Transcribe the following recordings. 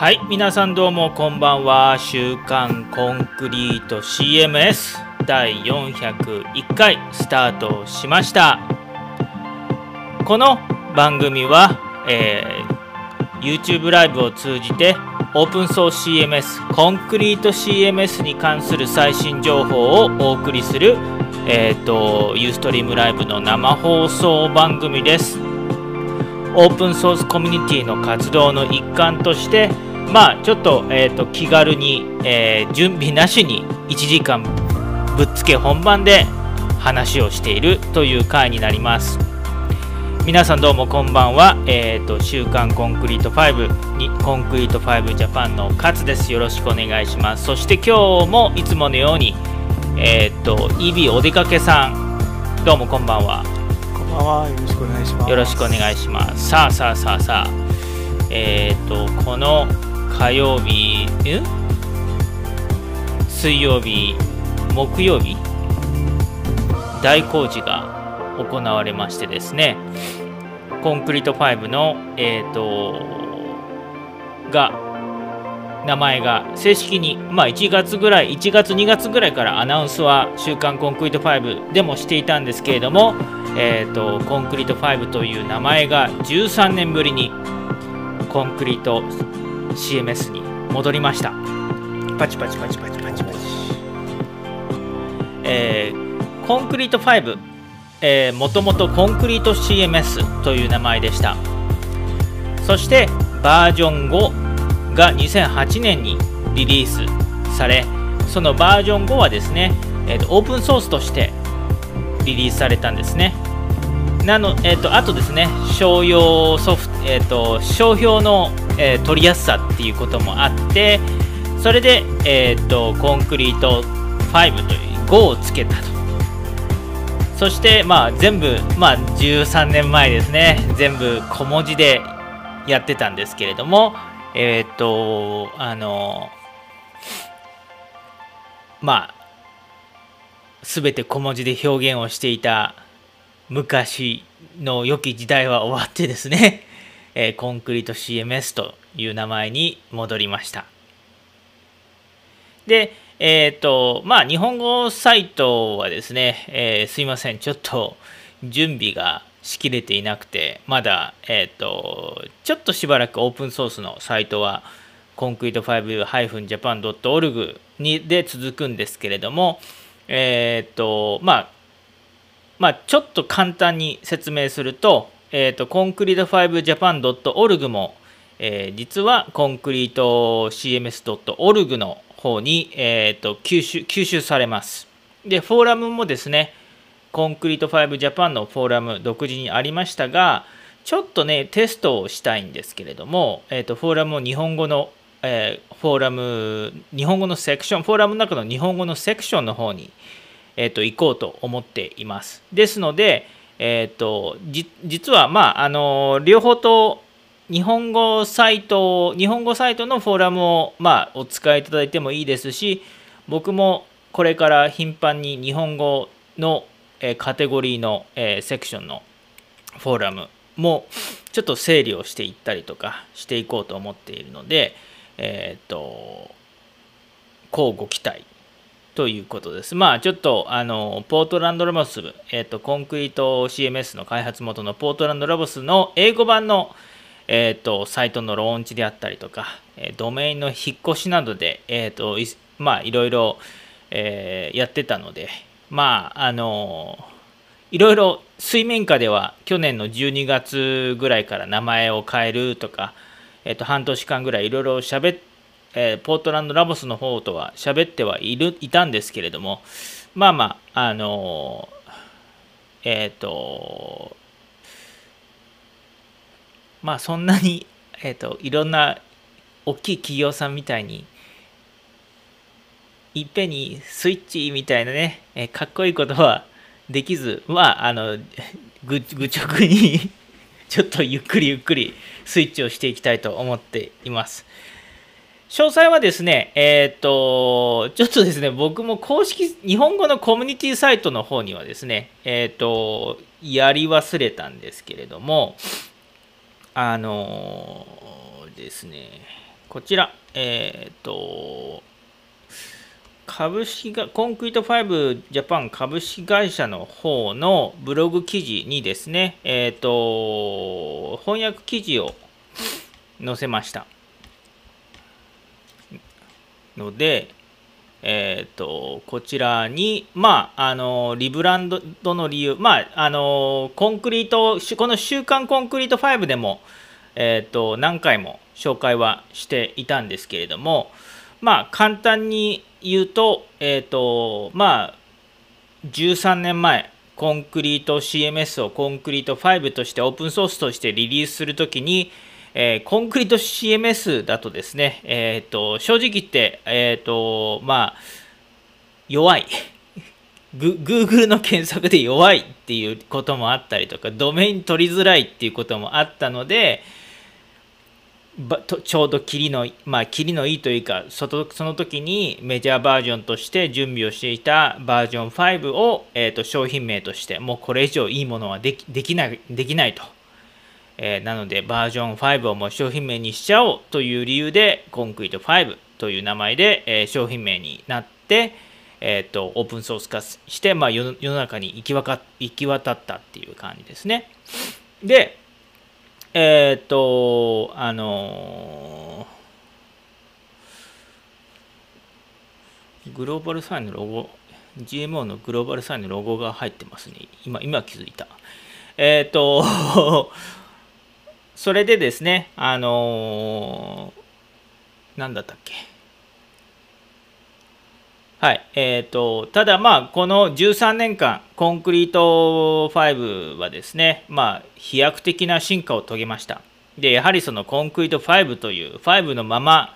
はい皆さんどうもこんばんは「週刊コンクリート CMS」第401回スタートしました。この番組は、えー、YouTube ライブを通じてオープンソース CMS コンクリート CMS に関する最新情報をお送りするえーと、ユーストリームライブの生放送番組です。オープンソースコミュニティの活動の一環としてまあちょっと,、えーと、気軽に、えー、準備なしに1時間ぶっつけ本番で話をしているという回になります皆さんどうもこんばんは、えーと、週刊コンクリート5にコンクリート5ジャパンの勝ですよろしくお願いしますそして今日もいつものようにえー、っと、イビお出かけさん、どうもこんばんは。こんばんは、よろしくお願いします。よろしくお願いします。さあさあさあさあ、えー、っと、この火曜日、ん水曜日、木曜日、大工事が行われましてですね、コンクリート5の、えー、と、が名前が正式に、まあ、1月ぐらい1月2月ぐらいからアナウンスは「週刊コンクリート5」でもしていたんですけれども、えーと、コンクリート5という名前が13年ぶりにコンクリート CMS に戻りました。パチパチパチパチパチパチ。えー、コンクリート5、えー、もともとコンクリート CMS という名前でした。そしてバージョン5が2008年にリリースされそのバージョン5はですね、えーと、オープンソースとしてリリースされたんですね。なの、えーと、あとですね商用ソフト、えーと、商標の、えー、取りやすさっていうこともあってそれで、えー、とコンクリート5という5をつけたと。そして、まあ、全部、まあ、13年前ですね。全部小文字でやってたんですけれどもえっ、と、あの、まあ、すべて小文字で表現をしていた昔の良き時代は終わってですね、え、コンクリート CMS という名前に戻りました。で、えっ、ー、と、まあ、日本語サイトはですね、えー、すいません、ちょっと準備がしきれていなくてまだ、えっ、ー、とちょっとしばらくオープンソースのサイトはコンクリート 5-japan.org にで続くんですけれどもえっ、とまあまあちょっと簡単に説明すると,、えーと、コンクリート 5japan.org も、えー、実はコンクリート CMS.org の方に、えーと吸収吸収されます。で、フォーラムもですね、コンクリート5ジャパンのフォーラム独自にありましたがちょっとねテストをしたいんですけれども、えーと、フォーラムを日本語の、えー、フォーラム日本語のセクションフォーラムの中の日本語のセクションの方に、えーと、行こうと思っていますですので、えーと、実はまああの両方と日本語サイト日本語サイトのフォーラムを、まあ、お使いいただいてもいいですし僕もこれから頻繁に日本語のえカテゴリーの、えセクションのフォーラムもちょっと整理をしていったりとかしていこうと思っているので、えっ、ー、と、こうご期待ということです。まあちょっとあのポートランドラボス、えっ、ー、とコンクリート CMS の開発元のポートランドラボスの英語版のえっ、ー、とサイトのローンチであったりとか、えドメインの引っ越しなどで、えっ、とまあいろいろ、えやってたので、まああのいろいろ水面下では去年の12月ぐらいから名前を変えるとか、えっと、半年間ぐらいいろいろしゃべっえー、ポートランドラボスの方とは喋ってはいるいたんですけれどもまあまああのえっ、ー、とまあそんなに、えーといろんな大きい企業さんみたいにいっぺんにスイッチみたいなね、えかっこいいことはできず、まあ、あの、ぐ愚直に ちょっとゆっくりゆっくりスイッチをしていきたいと思っています。詳細はですね、えっ、と、ちょっとですね、僕も公式、日本語のコミュニティサイトの方にはですね、えっ、と、やり忘れたんですけれども、あのですね、こちら、えっ、と、株式がコンクリート5ジャパン株式会社の方のブログ記事にですね、えっ、と、翻訳記事を載せました。ので、えっ、と、こちらに、まあ、あの、リブランドの理由、まあ、あの、コンクリート、この週刊コンクリート5でも、えっ、と、何回も紹介はしていたんですけれども、まあ、簡単に言うと、え、ー、と、まあ、13年前、コンクリート CMS をコンクリート5としてオープンソースとしてリリースするときに、えー、コンクリート CMS だとですね、えーと、正直言って、えーとまあ、弱い。Google の検索で弱いっていうこともあったりとか、ドメイン取りづらいっていうこともあったので、ちょうど切りの、まあ、切りのいいというかその時にメジャーバージョンとして準備をしていたバージョン5を、えーと、商品名としてもうこれ以上いいものはできできないできないと、えー、なのでバージョン5をもう商品名にしちゃおうという理由でコンクリート5という名前で、えー、商品名になって、えーと、オープンソース化して、まあ、世の中に行き渡行き渡ったっていう感じですねでえっ、と、あのー、グローバルサインのロゴ、GMO のグローバルサインのロゴが入ってますね。今、今気づいた。えっ、と、それでですね、あのー、なんだったっけ。はい。えっ、ー、と、ただまあ、この13年間、コンクリート5はですね、まあ、飛躍的な進化を遂げました。で、やはりそのコンクリート5という、5のまま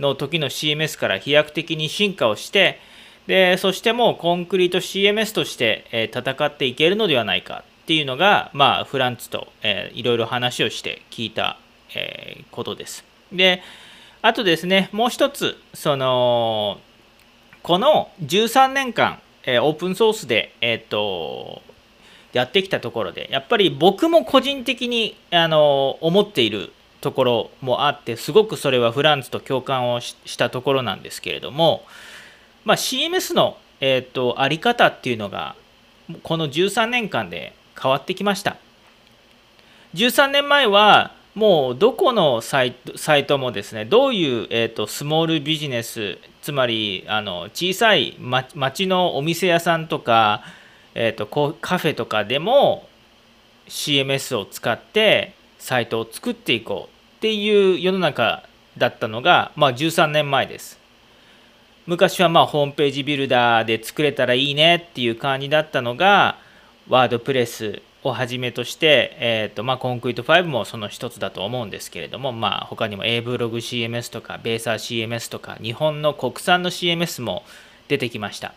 の時の CMS から飛躍的に進化をして、で、そしてもうコンクリート CMS として、戦っていけるのではないかっていうのが、まあ、フランツと、えー、いろいろ話をして聞いた、えー、ことです。で、あとですね、もう一つ、その、この13年間、えー、オープンソースで、えー、っとやってきたところでやっぱり僕も個人的にあの思っているところもあってすごくそれはフランスと共感をしたところなんですけれども、まあ、CMS の、えー、っとあり方っていうのがこの13年間で変わってきました13年前はもうどこのサイトサイトもですねどういう、えーと、スモールビジネスつまりあの小さい町のお店屋さんとか、えーと、とカフェとかでも CMS を使ってサイトを作っていこうっていう世の中だったのが、まあ、13年前です。昔はまあホームページビルダーで作れたらいいねっていう感じだったのがワードプレスをはじめとして、えーとまあ、コンクリート5もその一つだと思うんですけれども、まあ、他にも A ブログ CMS とかベーサー CMS とか日本の国産の CMS も出てきました。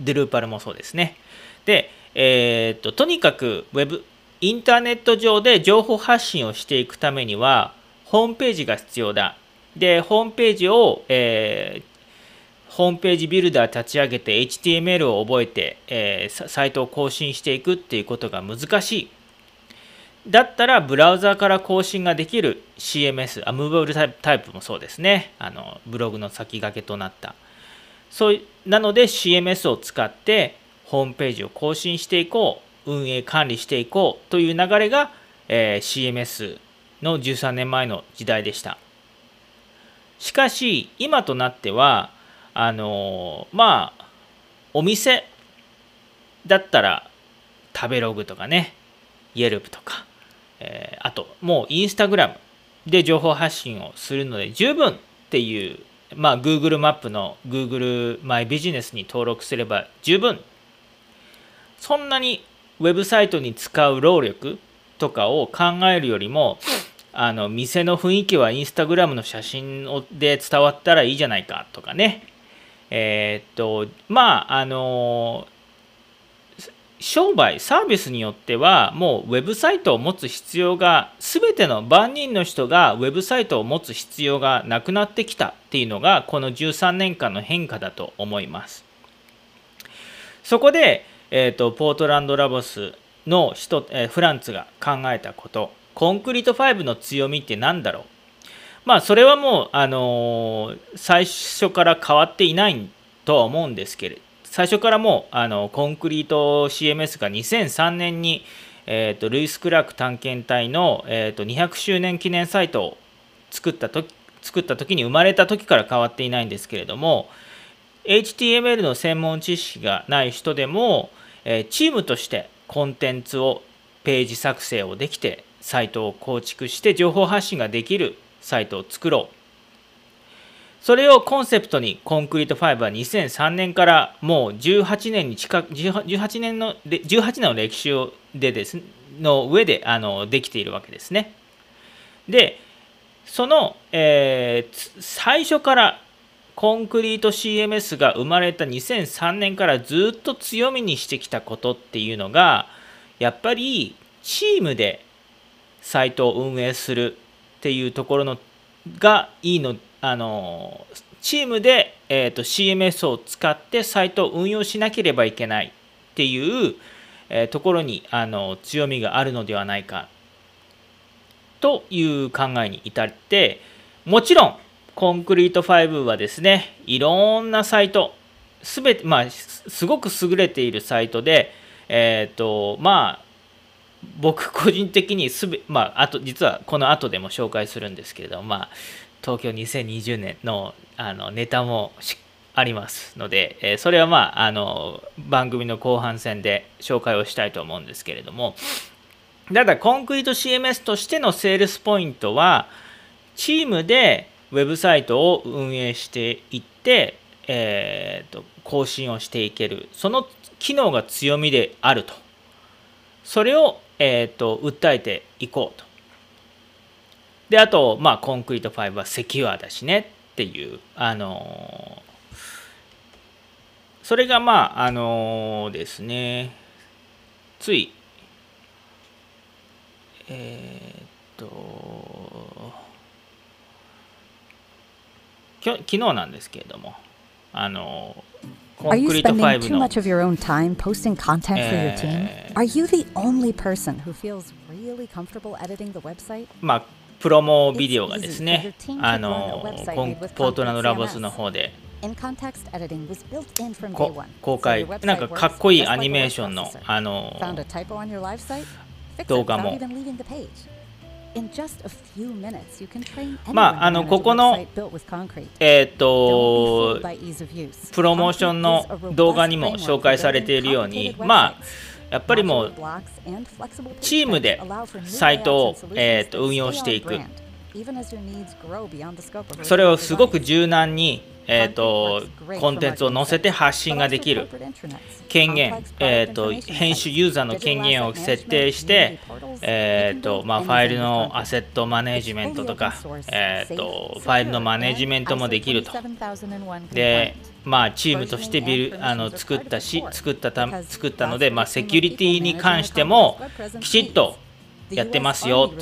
ドゥルーパルもそうですね。で、えーと、とにかく Web インターネット上で情報発信をしていくためにはホームページが必要だ。で、ホームページを、えーホームページビルダー立ち上げて HTML を覚えて、えー、サイトを更新していくっていうことが難しい。だったらブラウザーから更新ができる CMS、あムーブルタイプもそうですね。あのブログの先駆けとなった。そうなので CMS を使ってホームページを更新していこう、運営管理していこうという流れが、えー、CMS の13年前の時代でした。しかし今となってはあのまあお店だったら食べログとかねイエルプとか、えー、あともうインスタグラムで情報発信をするので十分っていうまあ Google マップの Google マイビジネスに登録すれば十分。そんなにウェブサイトに使う労力とかを考えるよりもあの店の雰囲気はインスタグラムの写真で伝わったらいいじゃないかとかね。えー、っとまああの商売サービスによってはもうウェブサイトを持つ必要が全ての万人の人がウェブサイトを持つ必要がなくなってきたっていうのがこの13年間の変化だと思います。そこで、えーと、ポートランドラボスの人、えー、フランツが考えたこと。コンクリート5の強みって何だろう？まあそれはもう、あの最初から変わっていないとは思うんですけれど最初からもうあのコンクリート CMS が2003年に、えーと、ルイス・クラーク探検隊の、えーと、200周年記念サイトを作った時作った時に生まれた時から変わっていないんですけれども HTML の専門知識がない人でも、えー、チームとしてコンテンツをページ作成をできてサイトを構築して情報発信ができるサイトを作ろうそれをコンセプトにコンクリート5は2003年からもう18年に近く18年の18年の歴史をでですの上であのできているわけですね。でその、えー、最初からコンクリート CMS が生まれた2003年からずっと強みにしてきたことっていうのがやっぱりチームでサイトを運営するっていうところのがいいのあのチームで、えーと、CMS を使ってサイトを運用しなければいけないっていう、えー、ところにあの強みがあるのではないかという考えに至ってもちろんコンクリート5はですねいろんなサイトすべてまあすごく優れているサイトでえっ、ー、とまあ僕個人的にすべまああと実はこの後でも紹介するんですけれどもまあ東京2020年のあのネタもありますので、えそれはまああの番組の後半戦で紹介をしたいと思うんですけれどもただコンクリート CMS としてのセールスポイントはチームでウェブサイトを運営していって、えーと、更新をしていける。その機能が強みであると。それを、えーと訴えていこうと。であとまあコンクリート5はセキュアだしねっていうあのそれがまああのですね。ついえー、っときょ昨日なんですけれどもあの Are you spending too much of your own time posting content for your team? Are you the only person who feels really comfortable editing the website? まあプロモビデオがですね、あのポートランドラボスの方で公開、なんかかっこいいアニメーションのあの動画も。まあ、あのここの、えっ、と、プロモーションの動画にも紹介されているように、まあ、やっぱりもうチームでサイトを、えー、と運用していくそれをすごく柔軟に、えーと、コンテンツを載せて発信ができる。権限、えーと、編集ユーザーの権限を設定して、えーとまあ、ファイルのアセットマネジメントとか、えー、とファイルのマネジメントもできると。でまあ、チームとしてビルあの作ったし作ったた作ったので、まあ、セキュリティに関してもきちっとやってますよ。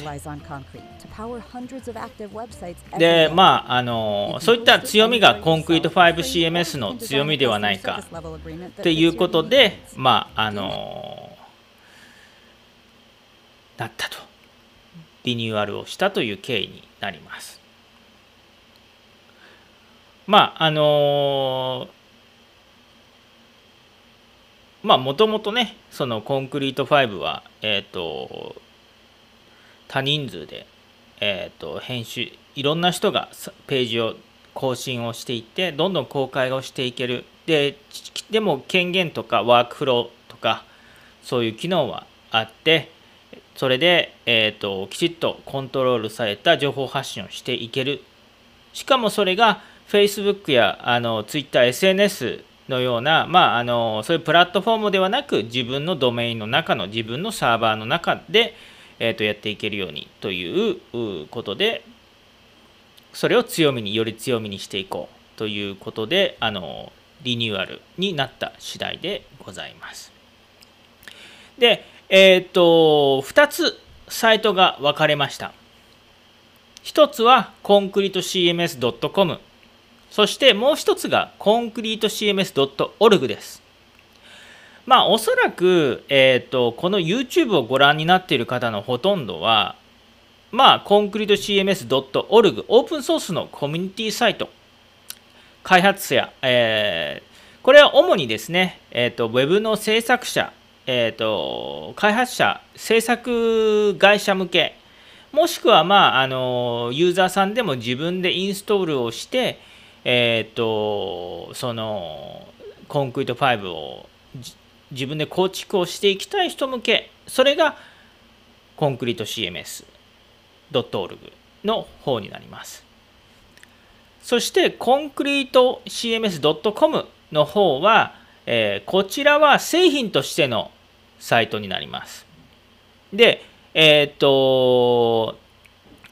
でまああのそういった強みがコンクリート 5CMS の強みではないかっていうことでまああのなったと。リニューアルをしたという経緯になります。まああのまあもともとねそのコンクリート5はえっ、ー、と多人数で、えーと、編集いろんな人がページを更新をしていってどんどん公開をしていける。ででも権限とかワークフローとかそういう機能はあってそれで、えーと、きちっとコントロールされた情報発信をしていける。しかもそれが Facebook やあの Twitter、SNS のような、まあ、あのそういうプラットフォームではなく自分のドメインの中の自分のサーバーの中で、えー、とやっていけるようにということでそれを強みにより強みにしていこうということであのリニューアルになった次第でございます。で、えっ、ー、と2つサイトが分かれました。1つはコンクリート CMS.com そしてもう1つがコンクリート CMS.org です。まあおそらく、えーと、この YouTube をご覧になっている方のほとんどはまあ、コンクリート CMS.org、オープンソースのコミュニティサイト、開発者、えー、これは主にですね、えーと、ウェブの制作者、えーと、開発者、制作会社向け、もしくは、まあ、あのユーザーさんでも自分でインストールをして、えーと、そのコンクリート5を自分で構築をしていきたい人向け、それがコンクリート CMS.org の方になります。そしてコンクリート CMS.com の方は、えー、こちらは製品としてのサイトになります。で、えっ、と、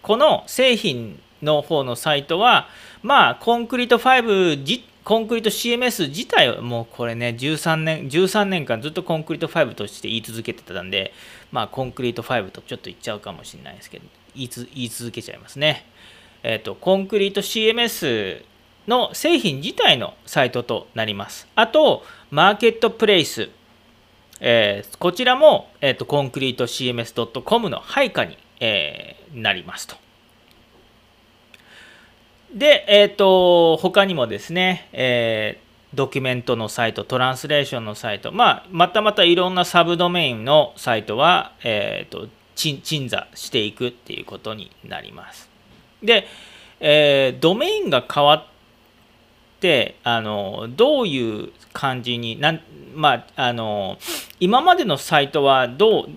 この製品の方のサイトは、まあ、コンクリート5コンクリート CMS 自体はもうこれね13年 ,13 年間ずっとコンクリート5として言い続けてたんでまあコンクリート5とちょっと言っちゃうかもしれないですけど言い言い続けちゃいますね。えっ、ー、とコンクリート CMS の製品自体のサイトとなります。あとマーケットプレイス。えー、こちらも、えーと、コンクリート CMS.com の配下に、えー、なりますと。で、えっ、ー、と、他にもですね、えー、ドキュメントのサイト、トランスレーションのサイト、まあ、またまたいろんなサブドメインのサイトは、えっ、ー、と、鎮座していくっていうことになります。で、えー、ドメインが変わってあのどういう感じになまああの今までのサイトはどう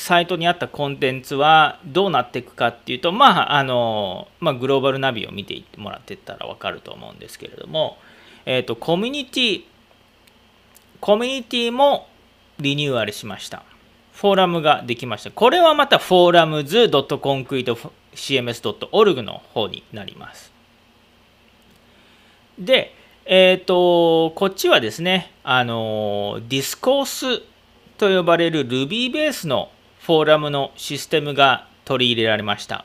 サイトにあったコンテンツはどうなっていくかっていうと、まああのまあ、グローバルナビを見ていってもらってたら分かると思うんですけれども、えーと、コミュニティコミュニティもリニューアルしました。フォーラムができました。これはまたフォーラムズ .concretecms.org の方になります。で、えっ、ー、と、こっちはですね、あの、ディスコースと呼ばれる Ruby ベースのフォーラムのシステムが取り入れられました。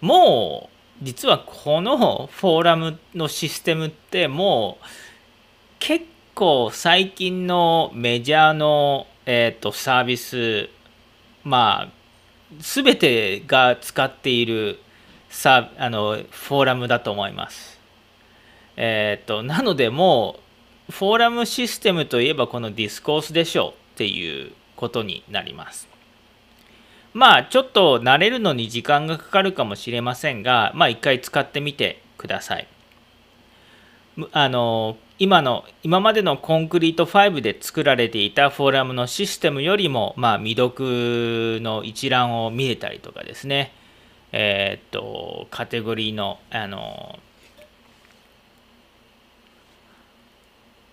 もう、実はこのフォーラムのシステムってもう結構最近のメジャーの、えーと、サービスまあ全てが使っているさあのフォーラムだと思います。えっ、ー、となのでもうフォーラムシステムといえばこのディスコースでしょうっていうことになります。まあちょっと慣れるのに時間がかかるかもしれませんが、まあ一回使ってみてください。あの今の今までのコンクリート5で作られていたフォーラムのシステムよりも、まあ、未読の一覧を見れたりとかですね、えー、っとカテゴリーのあの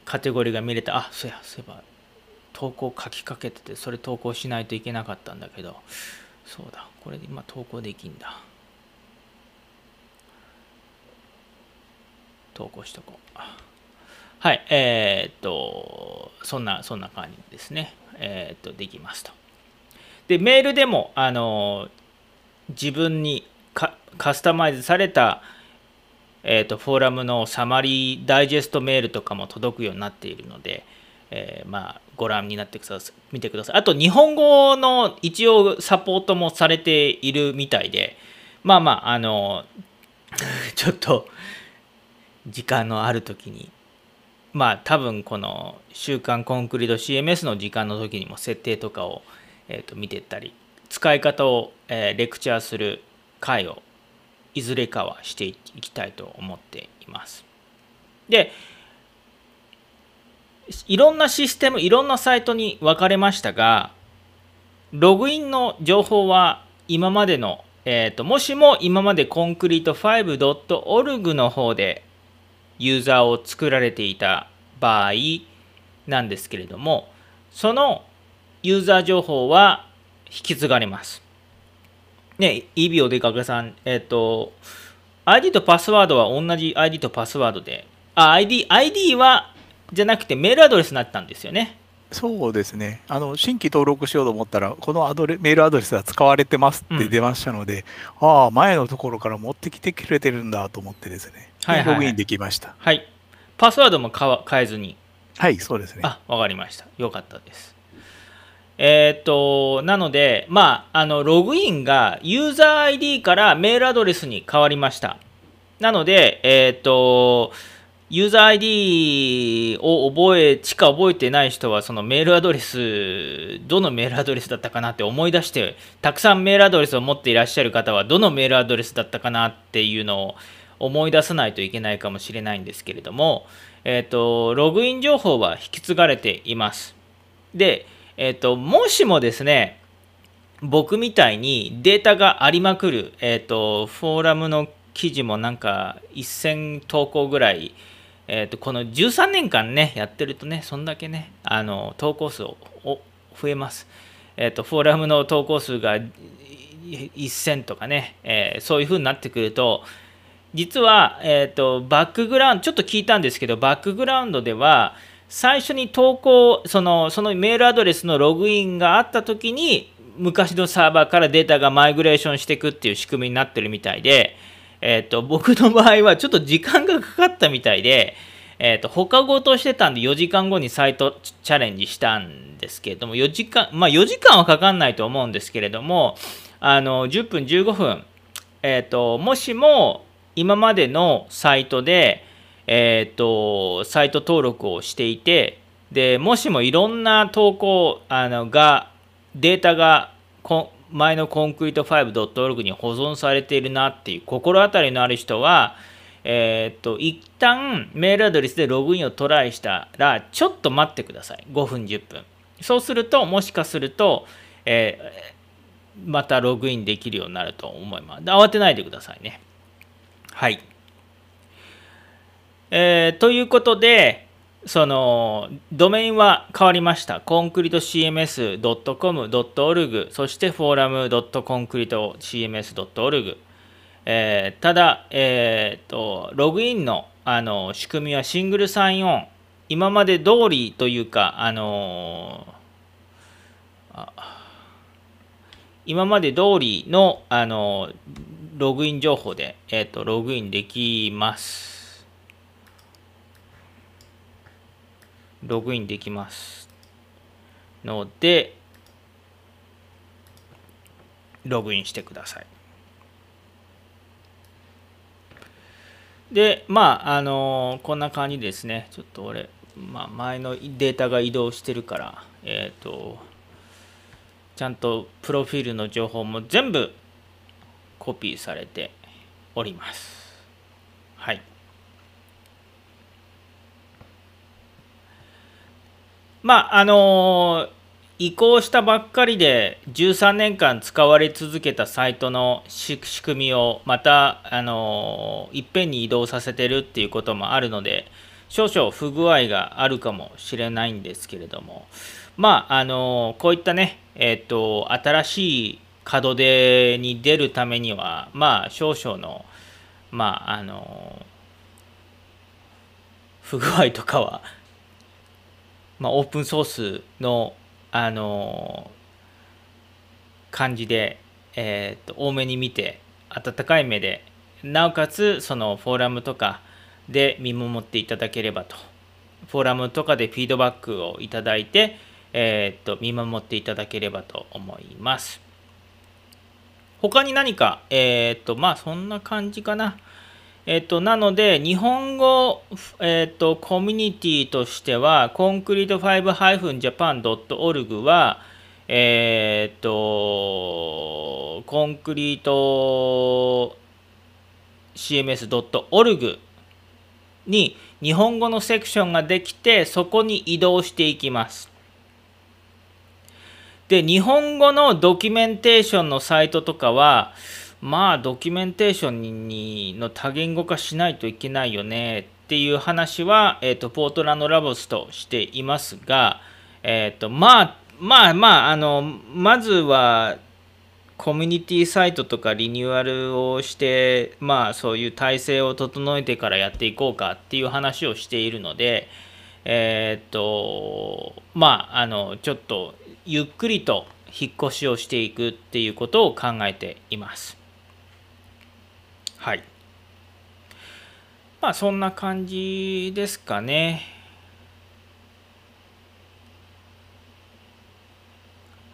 カテゴリーが見れた。あそうやそういえば。投稿書きかけててそれ投稿しないといけなかったんだけどそうだこれで今投稿できんだ。投稿しとこう。はいえー、っとそんなそんな感じですね。えー、っとできますと。でメールでもあの自分にカスタマイズされたえーと、フォーラムのサマリーダイジェストメールとかも届くようになっているので、えー、まあ、ご覧になってください見てくださいあと日本語の一応サポートもされているみたいでまあまああの ちょっと時間のある時にまあ多分この「週刊コンクリート CMS」の時間の時にも設定とかを、えーと、見てったり使い方を、えー、レクチャーする回をいずれかはしていきたいと思っています。でいろんなシステムいろんなサイトに分かれましたがログインの情報は今までの、えーと、もしも今までコンクリート 5.org の方でユーザーを作られていた場合なんですけれどもそのユーザー情報は引き継がれます。ね、イビオデカケさん、えっ、ー、と、ID とパスワードは同じ ID とパスワードで、あ、ID、ID は、じゃなくてメールアドレスになったんですよね。そうですね。あの、新規登録しようと思ったら、このアドレメールアドレスが使われてますって出ましたので、うん、ああ、前のところから持ってきてくれてるんだと思ってですね、はいはいはい、ログインできました。はい。パスワードも変えずに。はい、そうですね。あ、わかりました。よかったです。えっ、と、なので、まあ、あの、ログインがユーザー ID からメールアドレスに変わりました。なので、えっ、と、ユーザー ID を覚え、しか覚えてない人は、そのメールアドレス、どのメールアドレスだったかなって思い出して、たくさんメールアドレスを持っていらっしゃる方は、どのメールアドレスだったかなっていうのを思い出さないといけないかもしれないんですけれども、えっ、と、ログイン情報は引き継がれています。で、えっ、と、もしもですね、僕みたいにデータがありまくる、えっ、と、フォーラムの記事もなんか1000投稿ぐらい、えっ、と、この13年間ね、やってるとね、そんだけね、あの、投稿数を増えます。えっ、と、フォーラムの投稿数が1000とかね、えそういう風になってくると、実は、えっ、と、バックグラウンド、ちょっと聞いたんですけど、バックグラウンドでは、最初に投稿そのそのメールアドレスのログインがあった時に昔のサーバーからデータがマイグレーションしていくっていう仕組みになってるみたいで、えーと、僕の場合はちょっと時間がかかったみたいで、えーと、他ごとしてたんで4時間後にサイトチャレンジしたんですけれども4時間まあ4時間はかかんないと思うんですけれどもあの10分15分、えーともしも今までのサイトでえっ、と、サイト登録をしていて、で、もしもいろんな投稿あのが、データが前のコンクリート 5.org に保存されているなっていう心当たりのある人は、えっ、と、一旦メールアドレスでログインをトライしたら、ちょっと待ってください。5分、10分。そうすると、もしかすると、えー、またログインできるようになると思います。慌てないでくださいね。はい。えー、ということで、そのドメインは変わりました。コンクリート CMS.com.org そしてフォーラム .concretecms.org、えー、ただ、えーと、ログインのあの仕組みはシングルサインオン今まで通りというか、あの今まで通りの、あのログイン情報で、えーとログインできます。ログインできます。のでログインしてください。でまああのこんな感じですね。ちょっと俺、まあ、前のデータが移動してるからえっ、ー、とちゃんとプロフィールの情報も全部コピーされておりますはいまああの移行したばっかりで13年間使われ続けたサイトの仕組みをまたあのいっぺんに移動させてるっていうこともあるので少々不具合があるかもしれないんですけれども。まああのこういったねえっ、と新しい門出に出るためにはまあ少々のまああの不具合とかはまあ、オープンソースの、あの感じで、えー、と多めに見て温かい目でなおかつそのフォーラムとかで見守っていただければと。フォーラムとかでフィードバックをいただいて、えー、と見守っていただければと思います。他に何かえっ、とまあそんな感じかな。えっと、なので、日本語、えっと、コミュニティとしては、コンクリート 5-japan.org は、えっと、コンクリート CMS.org に日本語のセクションができて、そこに移動していきます。で、日本語のドキュメンテーションのサイトとかは、まあドキュメンテーションにの多言語化しないといけないよねっていう話は、えーと、ポートランドラボスとしていますが、えーと、まあまあまああのまずはコミュニティサイトとかリニューアルをしてまあそういう体制を整えてからやっていこうかっていう話をしているのでえっ、とまああのちょっとゆっくりと引っ越しをしていくっていうことを考えています。はい。まあそんな感じですかね。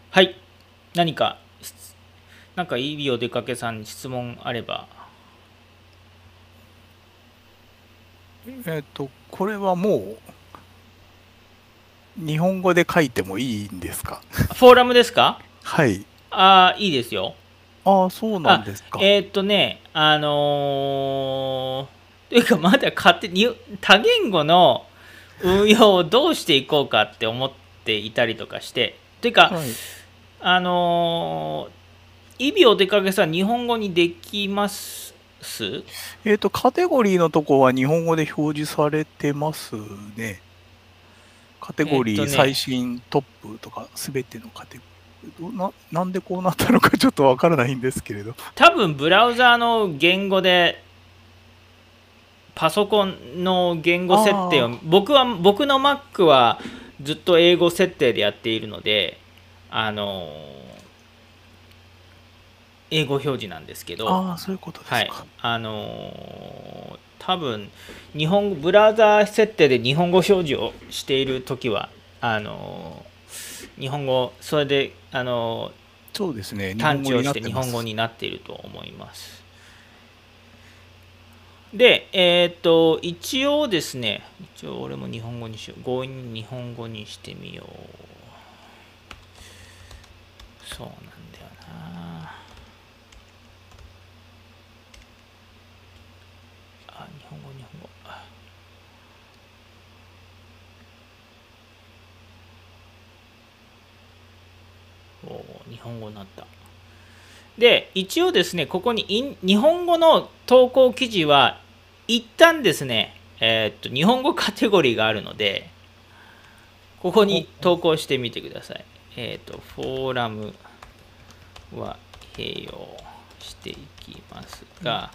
はい。何かなんかいいお出かけさんに質問あれば。えっ、とこれはもう日本語で書いてもいいんですか？フォーラムですか？はい。ああいいですよああそうなんですか。えー、っとねあのー、というかまだ勝手に多言語の運用をどうしていこうかって思っていたりとかしてというか、はい、あのー、意味お出かけさ日本語にできます？えっ、とカテゴリーのとこは日本語で表示されてますね。カテゴリー、最新トップとかすべてのカテゴリーななんでこうなったのかちょっとわからないんですけれど。多分ブラウザーの言語でパソコンの言語設定を僕は僕の Mac はずっと英語設定でやっているのであの英語表示なんですけど。ああそういうことですか、はい、あの多分日本ブラウザー設定で日本語表示をしている時はあの日本語それであのそうですね探知をして日本語になっていると思いますで、えっ、ー、と、一応ですね、一応俺も日本語にしよう。強引に日本語にしてみよう。そうなんだよな。あ、日本語、日本語。日本語になった。で、一応ですね、ここに日本語の投稿記事は、一旦ですね、えー、っと、日本語カテゴリーがあるので、ここに投稿してみてください。えっ、と、フォーラムは併用していきますが、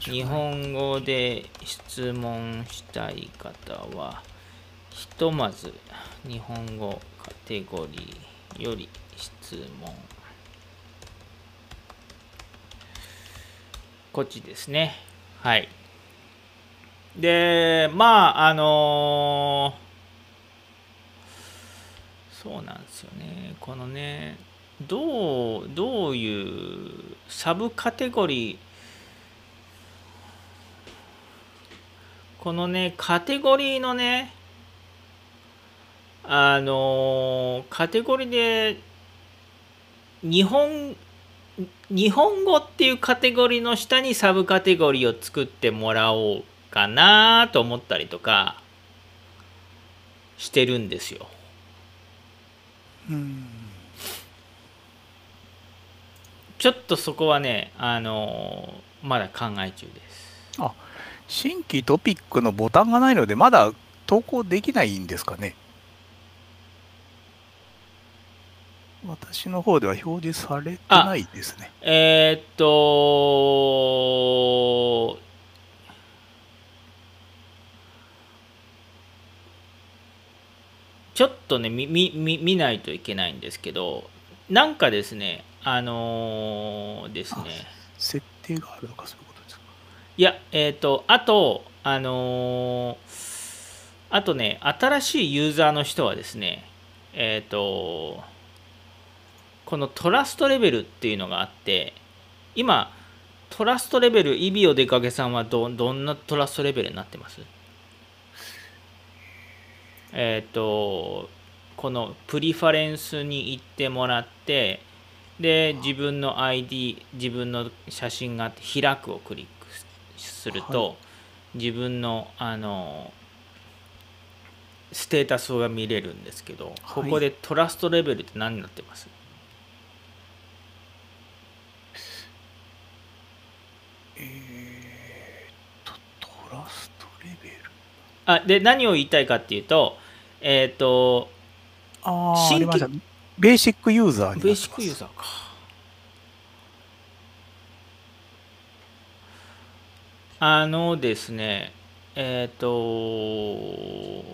日本語で質問したい方は、ひとまず日本語カテゴリーより質問こっちですね。はい。で、まあ、あの、そうなんですよね。このね、どう、どういうサブカテゴリー、このね、カテゴリーのね、あの、カテゴリーで、日本日本語っていうカテゴリーの下にサブカテゴリーを作ってもらおうかなと思ったりとかしてるんですよ。うんちょっとそこはね、あのまだ考え中です。あ新規トピックのボタンがないので、まだ投稿できないんですかね？私の方では表示されてないですね。えー、っと、ちょっとね見見見ないといけないんですけど、なんかですね、あのー、ですね。設定があるのか、そういうことですか？いや、えー、っと、あと、あのー、あとね、新しいユーザーの人はですね、えっ、と、このトラストレベルっていうのがあって今トラストレベルイビオデカゲさんはどどんなトラストレベルになってます？えっ、ー、とこのプリファレンスに行ってもらってで自分の ID 自分の写真があって開くをクリックすると、はい、自分のあのステータスが見れるんですけど、ここでトラストレベルって何になってます？あで何を言いたいかっていうとえっ、ー、とあ新規ベーシックユーザーにベーシックユーザーか。あのですねえっ、ー、と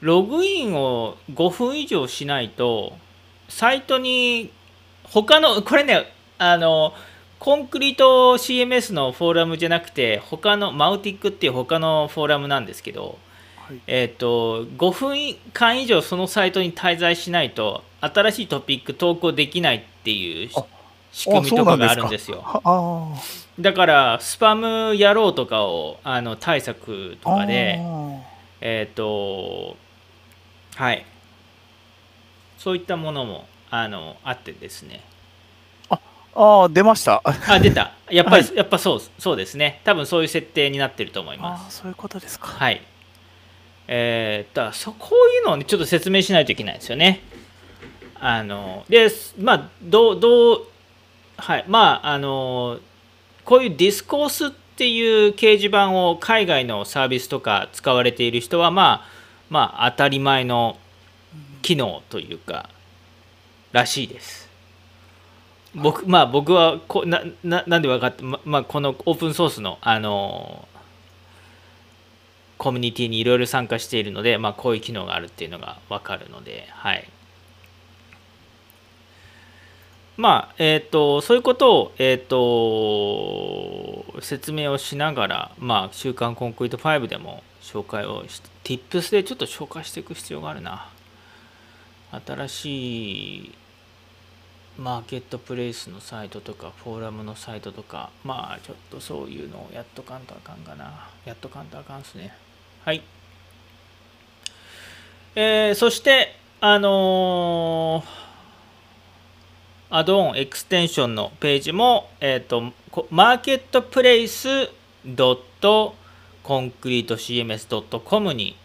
ログインを5分以上しないとサイトに他のこれねあのコンクリート CMS のフォーラムじゃなくて他のマウティックっていう他のフォーラムなんですけど、はい、えーと、5分間以上そのサイトに滞在しないと新しいトピック投稿できないっていう仕組みとかがあるんですよ。だからスパム野郎とかをあの対策とかでえっ、ー、とはい。そういったものもあのあってですねああ、出ました。あ、出た。やっぱり、はい、やっぱそう、そうですね。多分そういう設定になってると思います。あそういうことですか。はい。えー、だそこういうのを、ね、ちょっと説明しないといけないですよね。あの、で、まあ、どう、どう、はい、まあ、あの、こういうディスコースっていう掲示板を海外のサービスとか使われている人は、まあ、まあ、当たり前の機能というか、らしいです。僕まあ僕はこなななんで分かってま、まあ、このオープンソースのあのコミュニティにいろいろ参加しているので、まあ、こういう機能があるっていうのが分かるのではい。まあえ、ー、とそういうことをえっ、ー、と説明をしながらまあ週刊コンクリート5でも紹介をして Tips でちょっと紹介していく必要があるな。新しいマーケットプレイスのサイトとかフォーラムのサイトとかまあちょっとそういうのをやっとかんとあかんかな。やっとかんとあかんっすね。はい。えー、そしてあのー、アドオンエクステンションのページもえっ、ー、とマーケットプレイスドットコンクリート CMS.com に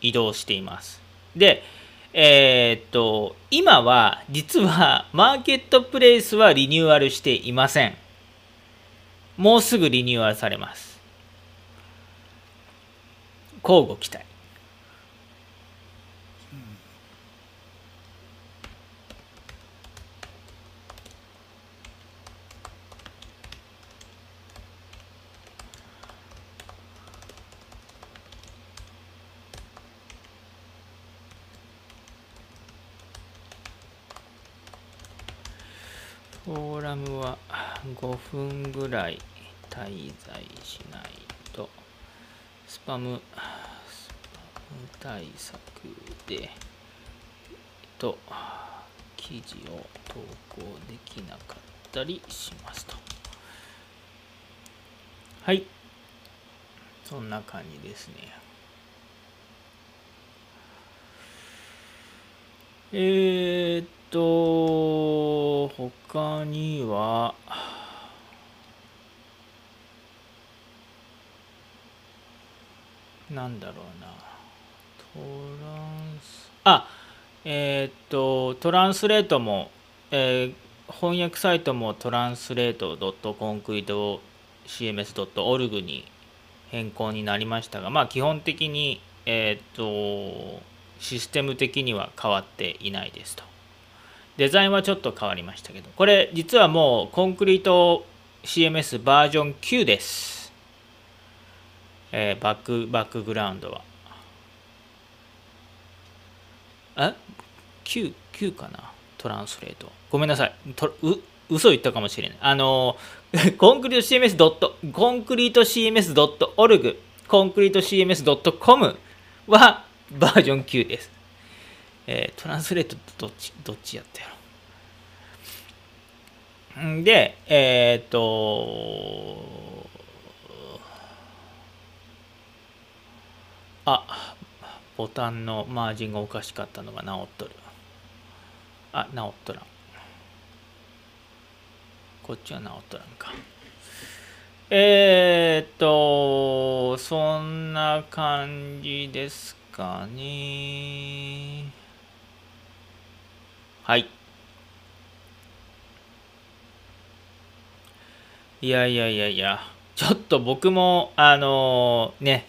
移動しています。でえー、っと、今は実はマーケットプレイスはリニューアルしていません。もうすぐリニューアルされます。交互期待。フォーラムは5分ぐらい滞在しないとスパムスパム対策で、えっと、記事を投稿できなかったりしますと。はい。そんな感じですね。えー、っと、他には、なんだろうな。トランス、あ、えー、っと、トランスレートも、えー、翻訳サイトもトランスレート .concrete.cms.org に変更になりましたが、まあ基本的に、えっ、と、システム的には変わっていないですと。デザインはちょっと変わりましたけど、これ実はもうコンクリート CMS バージョン9です。えー、バック、バックグラウンドは。え ?9、9かな？トランスレート。ごめんなさい。とう嘘言ったかもしれない。あの、コンクリート CMS. コンクリート CMS.org、コンクリート CMS.com はバージョン9です。えー、トランスレートどっち、どっちやったやろ。んで、えっ、と、あ、ボタンのマージンがおかしかったのが直っとる。あ、直っとらん。こっちは直っとらんか。えー、っと、そんな感じですかね。はい。いやいやいやいや、ちょっと僕も、あのー、ね、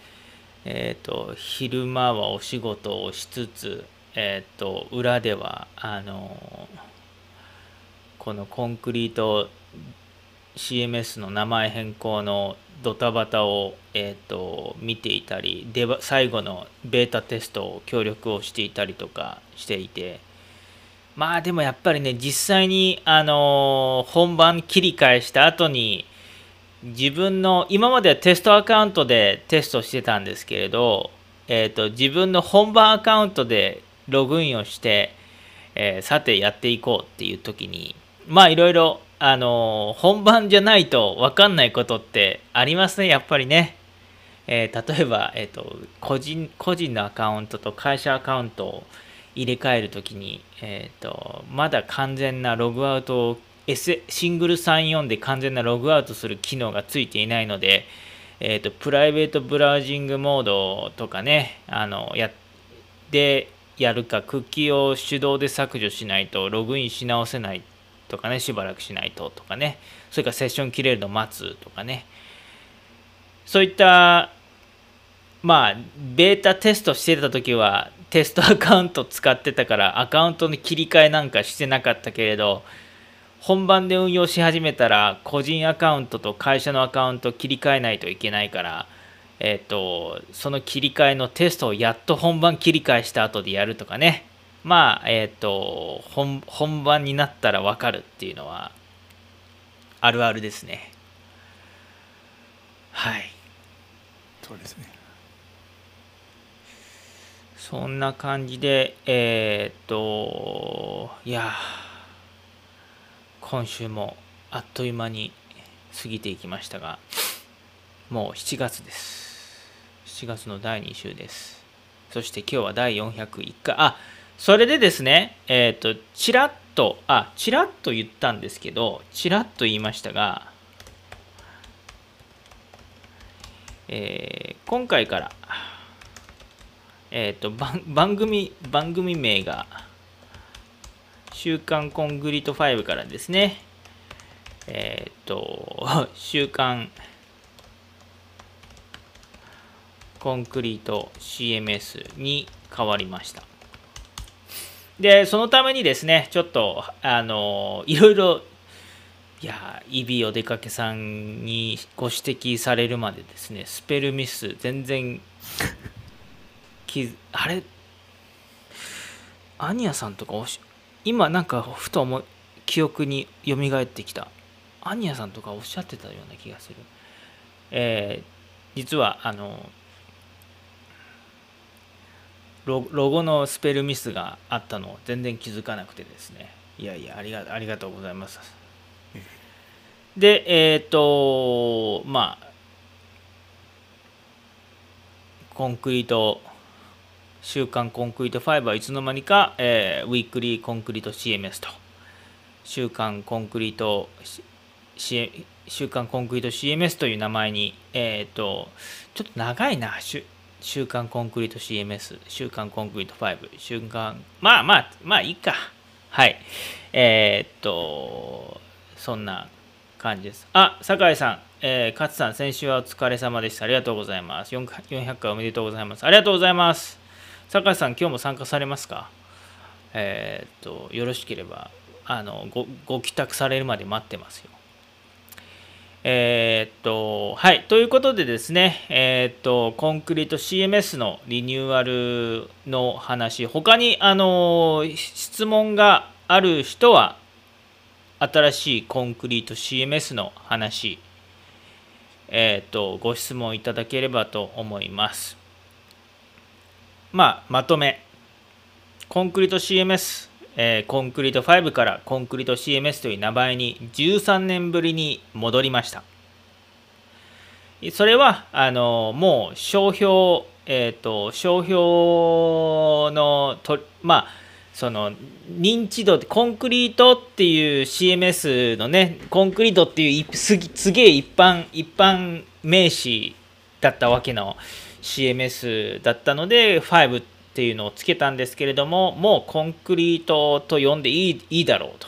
えっ、ー、と、昼間はお仕事をしつつ、えっ、ー、と、裏では、あのこのコンクリート CMS の名前変更のドタバタを、えーと、見ていたりで最後のベータテストを協力をしていたりとかしていて。まあでもやっぱりね実際にあの本番切り替えした後に自分の今まではテストアカウントでテストしてたんですけれどえーと、自分の本番アカウントでログインをして、えー、さてやっていこうっていう時にまあいろいろあの本番じゃないと分かんないことってありますねやっぱりね。えー、例えば、えーと、個人個人のアカウントと会社アカウントを入れ替えるときに、えーと、まだ完全なログアウトを、S、シングル34で完全なログアウトする機能がついていないので、えーと、プライベートブラウジングモードとかねあのやでやるかクッキーを手動で削除しないとログインし直せないとかねしばらくしないととかね。それからセッション切れるの待つとかね。そういったまあベータテストしてた時はテストアカウント使ってたからアカウントの切り替えなんかしてなかったけれど本番で運用し始めたら個人アカウントと会社のアカウント切り替えないといけないからえっ、ー、とその切り替えのテストをやっと本番切り替えした後でやるとかね。まあえっ、ー、と本本番になったら分かるっていうのはあるあるですねはいそうですねそんな感じで、えー、っと、いや、今週もあっという間に過ぎていきましたが、もう7月です。7月の第2週です。そして今日は第401回、あ、それでですね、えー、と、ちらっと、あ、ちらっと言ったんですけど、ちらっと言いましたが、えー、今回から、えっ、ー、と番組番組名が 週刊コンクリート5からですねえっ、と週刊コンクリート CMS に変わりました。でそのためにですねちょっとあのいろいろいやイビお出かけさんにご指摘されるまでですねスペルミス全然あれ？アニヤさんとか今なんかふと思う記憶によみがえってきた。アニヤさんとかおっしゃってたような気がする。えー、実はあのロゴのスペルミスがあったのを全然気づかなくてですね。いやいやありがありがとうございます。でえっ、ー、とまあコンクリート週刊コンクリート5はいつの間にか、えー、ウィークリーコンクリート CMS と週刊コンクリート、C、週刊コンクリート CMS という名前に、えっ、ー、とちょっと長いな週刊コンクリート CMS 週刊コンクリート5週刊まあまあまあいいかはいえー、っとそんな感じですあ酒井さんえー、勝さん、先週はお疲れ様でした。ありがとうございます。400回おめでとうございます。ありがとうございます。酒井さん、今日も参加されますか？えー、っと、よろしければ、あのご、ご帰宅されるまで待ってますよ。えー、っと、はい。ということでですね、えー、っと、コンクリート CMS のリニューアルの話、他に、あの、質問がある人は、新しいコンクリート CMS の話、えっと、ご質問いただければと思います。まあ、まとめ。コンクリート CMS、えー、コンクリート5からコンクリート CMS という名前に13年ぶりに戻りました。それは、あの、もう商標、えっ、ー、と、商標のと、まあ、その認知度コンクリートっていう CMS のねコンクリートっていうすすげえ一般一般名詞だったわけの CMS だったので5っていうのをつけたんですけれどももうコンクリートと呼んでいいいいだろうと。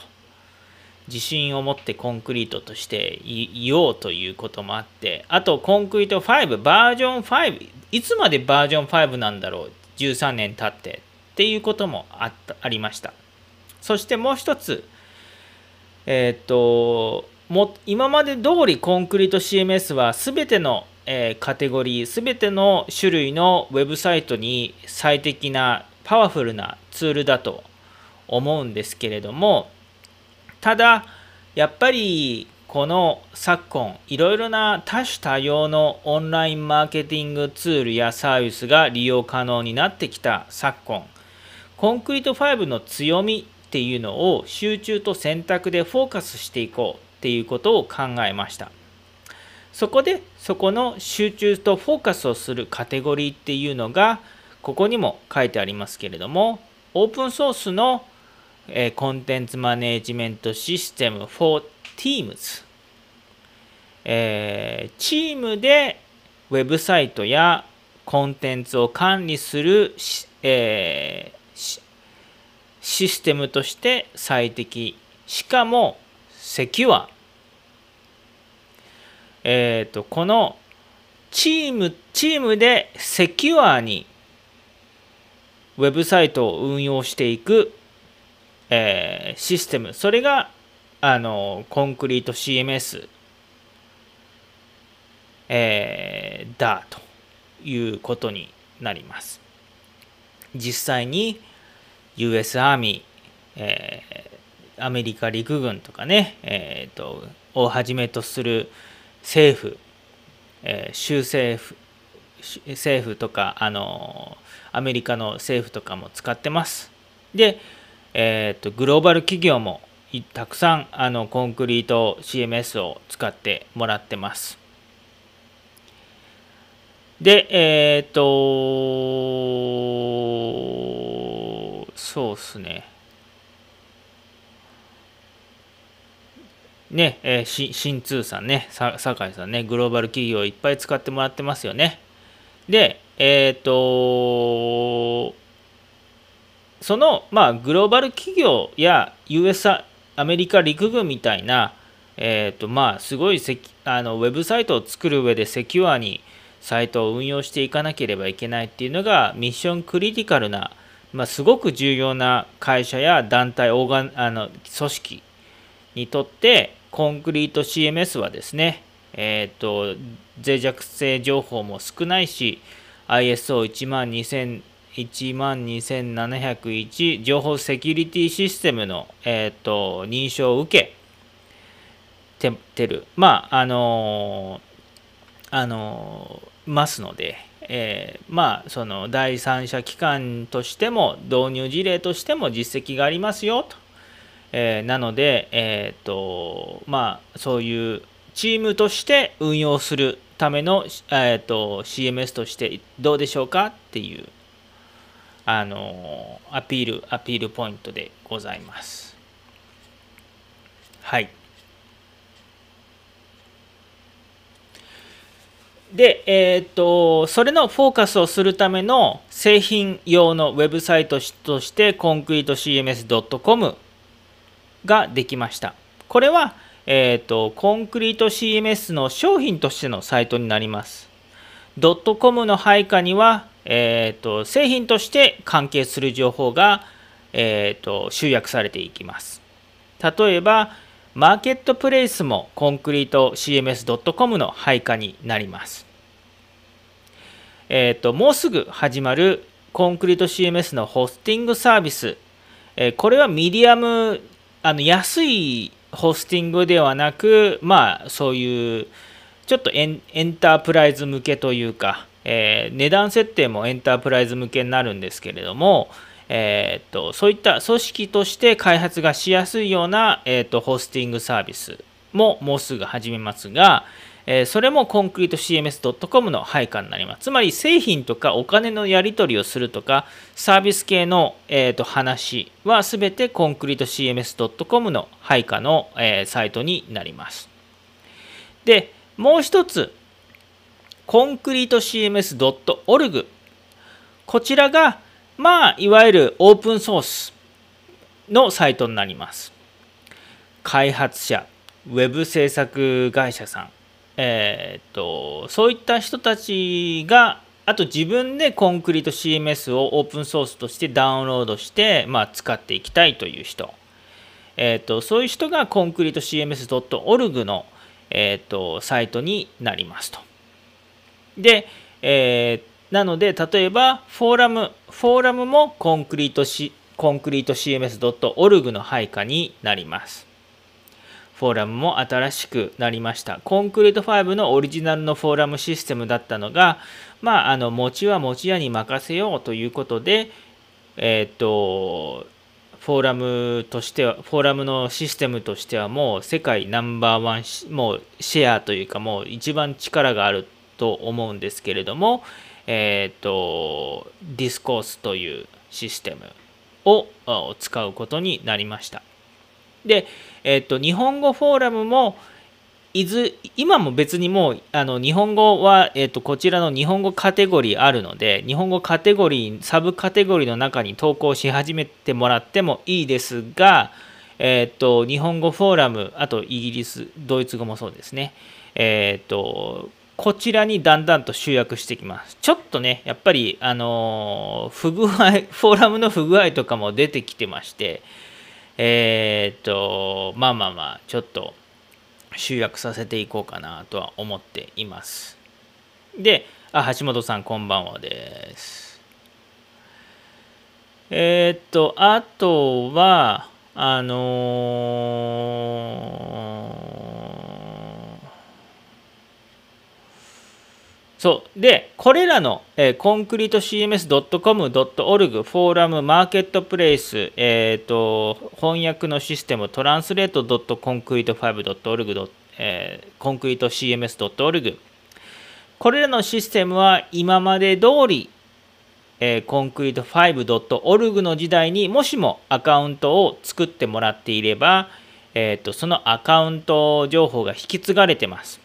自信を持ってコンクリートとして言おうということもあってあとコンクリート5バージョン5いつまでバージョン5なんだろう13年経ってっていうこともあったありました。そしてもう一つえっ、とも今まで通りコンクリート CMS は全てのえカテゴリー全ての種類のウェブサイトに最適なパワフルなツールだと思うんですけれどもただやっぱりこの昨今いろいろな多種多様のオンラインマーケティングツールやサービスが利用可能になってきた昨今コンクリート5の強みっていうのを集中と選択でフォーカスしていこうっていうことを考えました。そこでそこの集中とフォーカスをするカテゴリーっていうのがここにも書いてありますけれどもオープンソースのコンテンツマネジメントシステム for Teams、えー、チームでウェブサイトやコンテンツを管理する、えー、システムとして最適。しかもセキュア。え、ー、とこのチームチームでセキュアにウェブサイトを運用していく、えー、システム。それがあのコンクリート CMS、えー、だということになります。実際に US アーミー、えー、アメリカ陸軍とかね、えーと、をはじめとする政府、えー、州政府政府とかあのアメリカの政府とかも使ってます。で、えーと、グローバル企業もたくさんあのコンクリート CMS を使ってもらってます。で、えっ、ー、と、そうっすね。ね、えー、し新通さんね、酒井さんね、グローバル企業いっぱい使ってもらってますよね。で、えっ、ー、と、その、まあ、グローバル企業や US アメリカ陸軍みたいな、えっ、ー、と、まあ、すごいあのウェブサイトを作る上でセキュアにサイトを運用していかなければいけないっていうのがミッションクリティカルな、まあ、すごく重要な会社や団体オーガンあの組織にとってコンクリート CMS はですね、えっ、ー、と、脆弱性情報も少ないし、ISO12000、12701情報セキュリティシステムの、えーと、認証を受けててる、まあ、あのー、あのー、ますので、えー、まあ、その第三者機関としても導入事例としても実績がありますよと。えー、なので、えーとまあ、そういうチームとして運用するための、えーと、CMS としてどうでしょうかっていうあのアピールアピールポイントでございます。はい。で、えー、っと、それのフォーカスをするための製品用のウェブサイトとして、コンクリート CMS.com ができました。これは、えーと、コンクリート CMS の商品としてのサイトになります。ドットコムの配下には、えーと、製品として関係する情報が、えーと、集約されていきます。例えば、マーケットプレイスもコンクリート CMS.com の配下になります。えーと、もうすぐ始まるコンクリート CMS のホスティングサービス、え、これはミディアムあの安いホスティングではなく、まあ、そういうちょっとエンタープライズ向けというか、えー、値段設定もエンタープライズ向けになるんですけれども、えー、っとそういった組織として開発がしやすいような、えー、っとホスティングサービスももうすぐ始めますが、えそれもコンクリート CMS.com の配下になります。つまり製品とかお金のやり取りをするとかサービス系の、えー、と話はすべてコンクリート CMS.com の配下の、え、サイトになります。で、もう一つ、コンクリート CMS.org こちらが、まあ、いわゆるオープンソースのサイトになります。開発者、ウェブ制作会社さん、えー、っとそういった人たちがあと自分でコンクリート CMS をオープンソースとしてダウンロードして、まあ、使っていきたいという人、えー、っとそういう人がコンクリート CMS.org の、えー、っとサイトになりますと。で、えー、なので例えばフォーラムフォーラムもコンクリートコンクリート CMS.org の配下になります。フォーラムも新しくなりました。コンクリート5のオリジナルのフォーラムシステムだったのが、まあ、あの、持ちは持ち屋に任せようということで、えっ、と、フォーラムとしては、フォーラムのシステムとしてはもう世界ナンバーワン、もうシェアというかもう一番力があると思うんですけれども、えっ、と、 Discourse というシステムを使うことになりました。で、えっ、と、日本語フォーラムも、いず今も別にもうあの日本語は、えーと、こちらの日本語カテゴリーあるので日本語カテゴリーサブカテゴリーの中に投稿し始めてもらってもいいですが、えーと、日本語フォーラムあとイギリスドイツ語もそうですね。え、ー、とこちらにだんだんと集約してきます。ちょっとねやっぱりあの不具合フォーラムの不具合とかも出てきてましてえっ、とまあまあまあちょっと集約させていこうかなとは思っています。で、あ、橋本さんこんばんはです。えー、っと、あとは、あのー、そう。で、これらの、えー、コンクリート CMS.com.org フォーラムマーケットプレイス、えっ、ー、と、翻訳のシステムトランスレート .concrete5.org、えー、コンクリート CMS.org これらのシステムは今まで通り、えー、コンクリート 5.org の時代にもしもアカウントを作ってもらっていれば、えーとそのアカウント情報が引き継がれてます。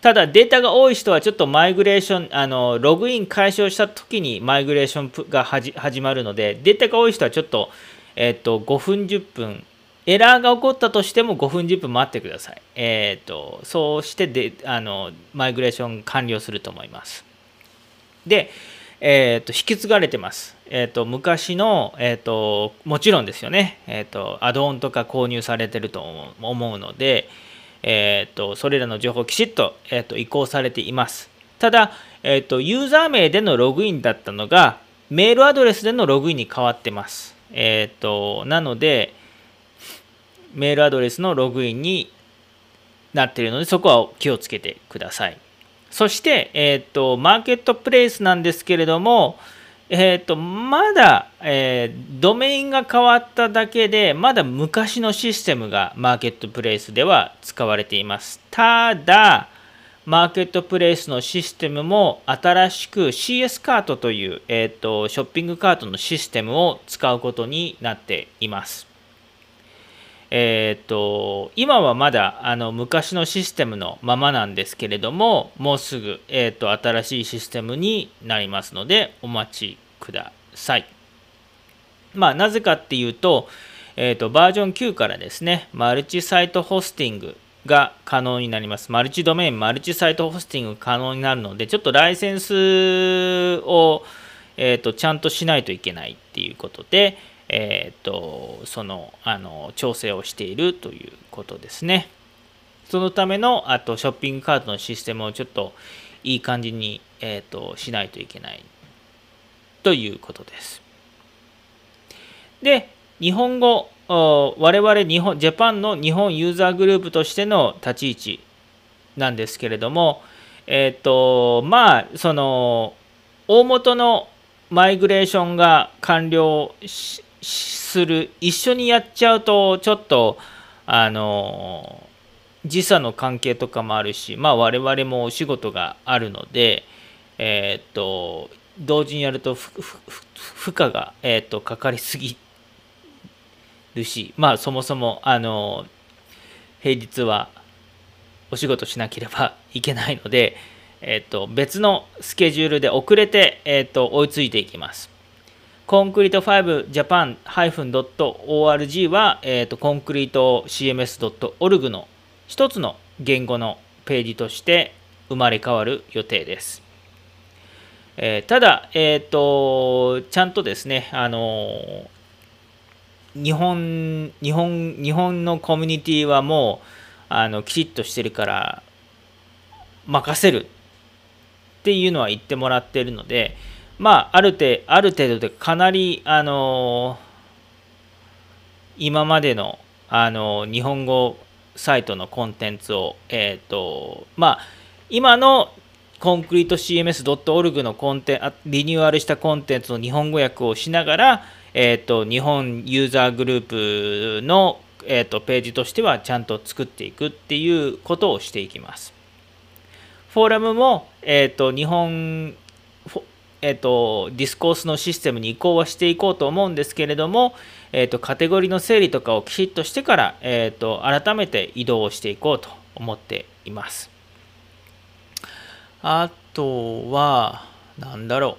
ただデータが多い人はちょっとマイグレーション、あのログイン解消した時にマイグレーションが始まるので、データが多い人はちょっと,、えー、と5分10分、エラーが起こったとしても5分10分待ってください。えーと、そうしてであのマイグレーション完了すると思います。で、えーと、引き継がれてます。えーと、昔の、えー、ともちろんですよね、えー、とアドオンとか購入されてると思うので、えーと、それらの情報をきちっと,、えーと、移行されています。ただ、えーと、ユーザー名でのログインだったのが、メールアドレスでのログインに変わってます。えー、となので、メールアドレスのログインになっているので、そこは気をつけてください。そして、えー、とマーケットプレイスなんですけれども、えっ、ー、と、まだ、えー、ドメインが変わっただけで、まだ昔のシステムがマーケットプレイスでは使われています。ただ、マーケットプレイスのシステムも新しく CS カートという、えーと、ショッピングカートのシステムを使うことになっています。え、ー、と、今はまだあの昔のシステムのままなんですけれども、もうすぐ、えーと、新しいシステムになりますので、お待ちください。まあ、なぜかっていうと、えーと、バージョン9からですね、マルチサイトホスティングが可能になります。マルチドメイン、マルチサイトホスティング可能になるので、ちょっとライセンスを、えーとちゃんとしないといけないっていうことで、えーと、そのあの調整をしているということですね。そのためのあとショッピングカートのシステムをちょっといい感じに、えーと、しないといけないということです。で、日本語、我々日本、ジャパンの日本ユーザーグループとしての立ち位置なんですけれども、えっ、ー、と、まあ、その、大元のマイグレーションが完了しする一緒にやっちゃうとちょっとあの時差の関係とかもあるしまあ我々もお仕事があるのでえっ、と同時にやると負荷が、えー、とかかりすぎるしまあそもそもあの平日はお仕事しなければいけないので、えー、と別のスケジュールで遅れて、えー、と追いついていきます。コンクリート 5japan-.org は、えーと、コンクリート CMS.org の一つの言語のページとして生まれ変わる予定です。えー、ただ、えーと、ちゃんとですね、あの日本日本日本のコミュニティはもうあのきちっとしてるから任せるっていうのは言ってもらってるので、まあ、ある程ある程度でかなり、あの今までの、あの日本語サイトのコンテンツを、えーとまあ、今のコンクリート CMS.org のコンテンリニューアルしたコンテンツの日本語訳をしながら、えーと、日本ユーザーグループの、えーと、ページとしてはちゃんと作っていくっていうことをしていきます。フォーラムも、えーと、日本、えー、と Discourse のシステムに移行はしていこうと思うんですけれども、えー、とカテゴリーの整理とかをきちっとしてから、えー、と改めて移動をしていこうと思っています。あとは、なんだろ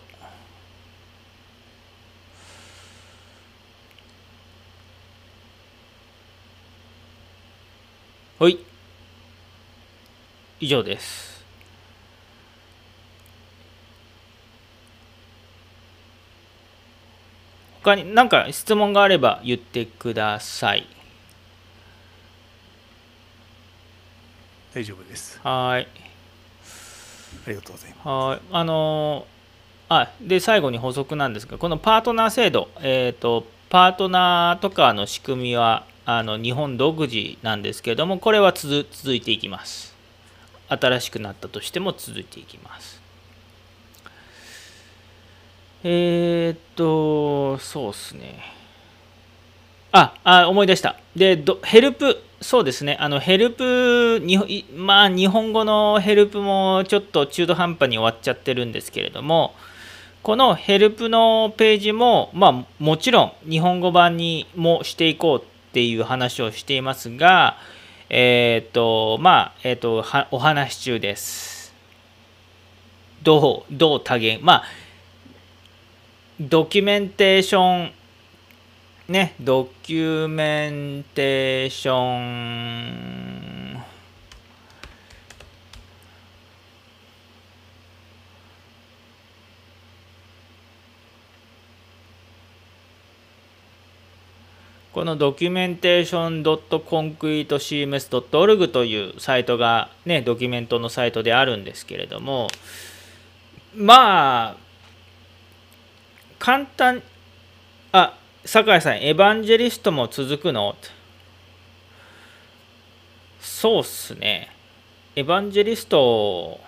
う。はい。以上です。他に何か質問があれば言ってください。大丈夫です。はい。ありがとうございます。はいあのあで最後に補足なんですがこのパートナー制度、えーと、パートナーとかの仕組みはあの日本独自なんですけれどもこれは続いていきます新しくなったとしても続いていきますえっ、とそうっすね。ああ思い出した。でヘルプそうですね、あのヘルプに、まあ、日本語のヘルプもちょっと中途半端に終わっちゃってるんですけれども、このヘルプのページも、まあ、もちろん日本語版にもしていこうっていう話をしていますが、えっ、と、まあ、えっ、ー、と、お話し中です。どう、どう多言、まあ、ドキュメンテーションね、ドキュメンテーション。このドキュメンテーション .concretecms.org というサイトがね、ドキュメントのサイトであるんですけれども、まあ、簡単、あ、酒井さん、エヴァンジェリストも続くの？そうっすね。エヴァンジェリスト、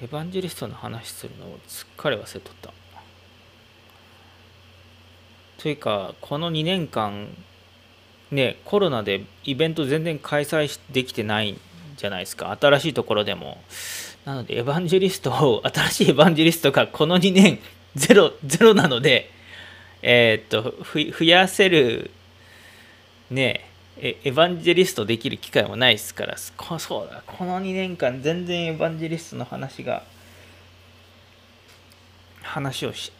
エヴァンジェリストの話するのをすっかり忘れとった。というか、この2年間、ね、コロナでイベント全然開催できてないんじゃないですか？新しいところでも。なので、エヴァンジェリストを、新しいエヴァンジェリストがこの2年 ゼロ、ゼロなので、えー、っと、増やせる、ねえ、エヴァンジェリストできる機会もないですから、そうだ、この2年間全然エヴァンジェリストの話が、話をし、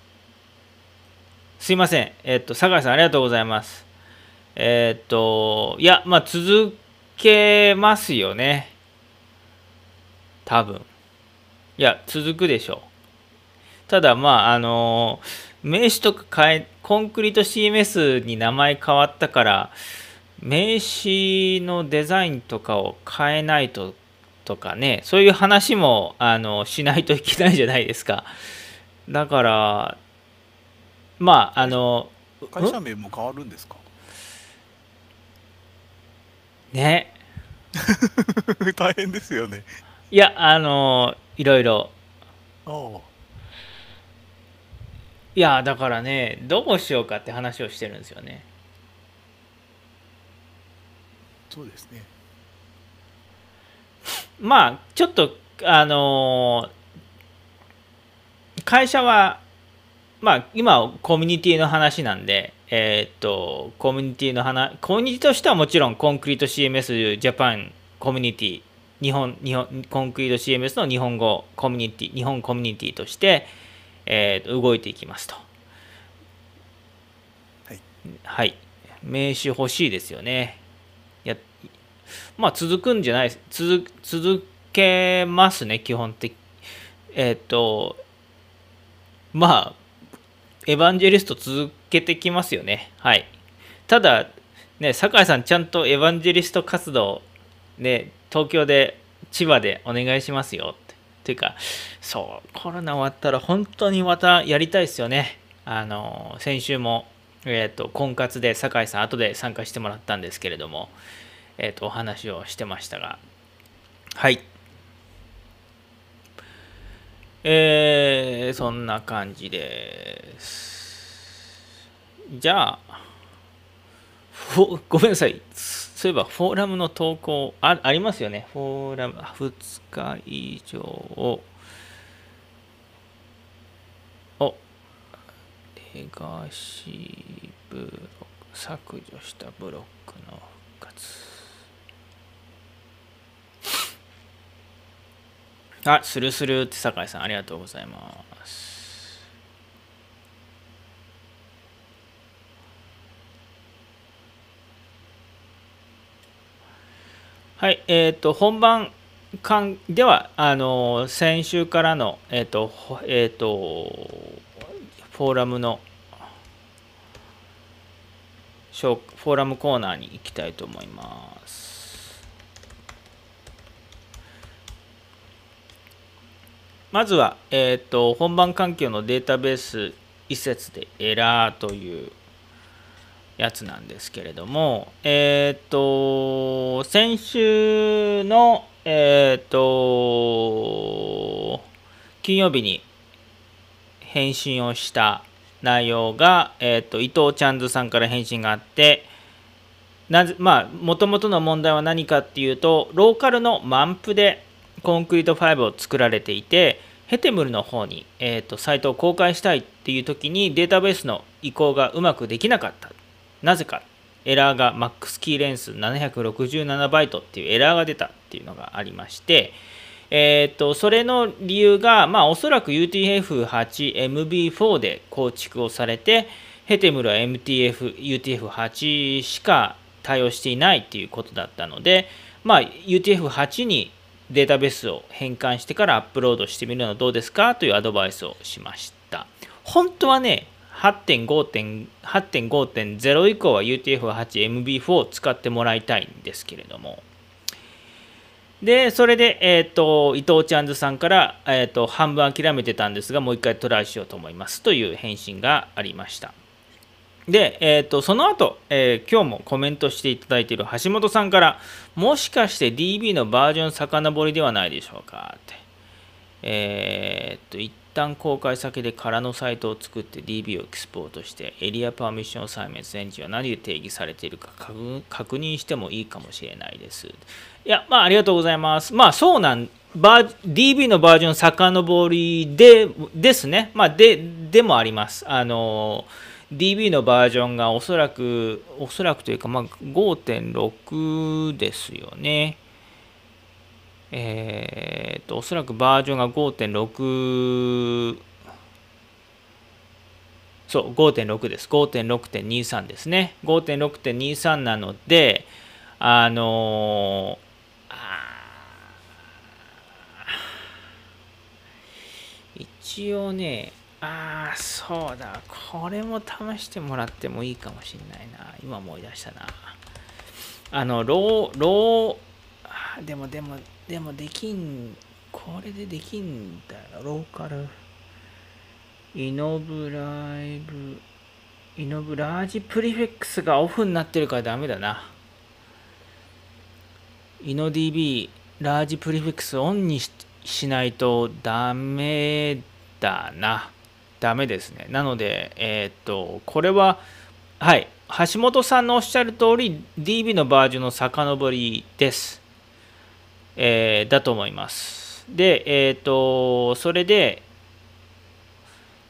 すいません。えっと、酒井さんありがとうございます。えっと、いや、まあ、続けますよね。多分。いや、続くでしょう。ただ、まあ、あの名刺とか変え、コンクリート CMS に名前変わったから、名刺のデザインとかを変えないととかね、そういう話もあのしないといけないじゃないですか。だから、まあ、あの、会社名も変わるんですか？ね。大変ですよね。いや、あのいろいろ。いや、だからね、どうしようかって話をしてるんですよね。そうですね。まあ、ちょっと、あの会社は、まあ、今、コミュニティの話なんで、えー、っと、コミュニティの話、コミュニティとしてはもちろん、コンクリート CMS ジャパンコミュニティ日本日本コンクリート CMS の日本語コミュニティ日本コミュニティとして、えー、動いていきますと。はい、はい、名刺欲しいですよね。やまあ続くんじゃない続続けますね基本的えっ、ー、とまあエヴァンジェリスト続けてきますよね。はい。ただね酒井さんちゃんとエヴァンジェリスト活動ね東京で千葉でお願いしますよってていうかそうコロナ終わったら本当にまたやりたいですよねあの先週もえっ、ー、と、婚活で酒井さん、後で参加してもらったんですけれども、えっ、ー、と、お話をしてましたが、はい。えー、そんな感じです。じゃあ、ごめんなさい。そういえば、フォーラムの投稿あありますよね。フォーラム2日以上を。お、レガシーブロック、削除したブロックの復活。あ、するするって酒井さん、ありがとうございます。はい、えっ、ー、と、本番間では、あの、先週からの、えっ、ー、と、えっ、ー、と、フォーラムの、フォーラムコーナーに行きたいと思います。まずは、えーと、本番環境のデータベース一節でエラーというやつなんですけれども、えっ、ー、と、先週の、えっ、ー、と、金曜日に返信をした内容が、えっ、ー、と、伊藤ちゃんずさんから返信があって、なぜまあ、もともとの問題は何かっていうと、ローカルのマンプでコンクリート5を作られていて、ヘテムルの方に、えーと、サイトを公開したいっていう時にデータベースの移行がうまくできなかった。なぜか、エラーがマックスキーレンス767バイトっていうエラーが出たっていうのがありまして、えーと、それの理由が、まあ、おそらく UTF-8MB4 で構築をされて、ヘテムルは MTF、UTF-8 しか対応していないっていうことだったので、まあ、UTF-8 にデータベースを変換してからアップロードしてみるのはどうですかというアドバイスをしました。本当はね、8.5.0以降は UTF-8MB4 を使ってもらいたいんですけれども。で、それで、え、ー、と、伊藤ちゃんずさんから、え、ー、と、半分諦めてたんですが、もう一回トライしようと思いますという返信がありました。で、えーと、その後、えー、今日もコメントしていただいている橋本さんから、もしかして DB のバージョン遡りではないでしょうかって。えー、っと、旦公開先で空のサイトを作って DB をエクスポートして、エリアパーミッションサイメントエンジンは何で定義されているか確認してもいいかもしれないです。いや、まあ、ありがとうございます。まあ、そうなん、バー DB のバージョン遡りでですね。まあ、で、でもあります。あの DB のバージョンがおそらく、おそらくというか、まあ、5.6ですよね。えー、っと、おそらくバージョンが5.6、そう、5.6です。5.6.23ですね。5.6.23なので、あのー、一応ね、ああ、そうだ。これも試してもらってもいいかもしんないな。今思い出したな。あの、ロー、ロー、でもでも、でもできん、これでできんだよ。ローカル。イノブライブ、イノブラージプリフィックスがオフになってるからダメだな。イノ DB、ラージプリフィックスオンにしないとダメだな。ダメですね。なので、えー、っと、これは、はい、橋本さんのおっしゃる通り、DB のバージョンの遡りです。えー、だと思います。で、えー、っと、それで、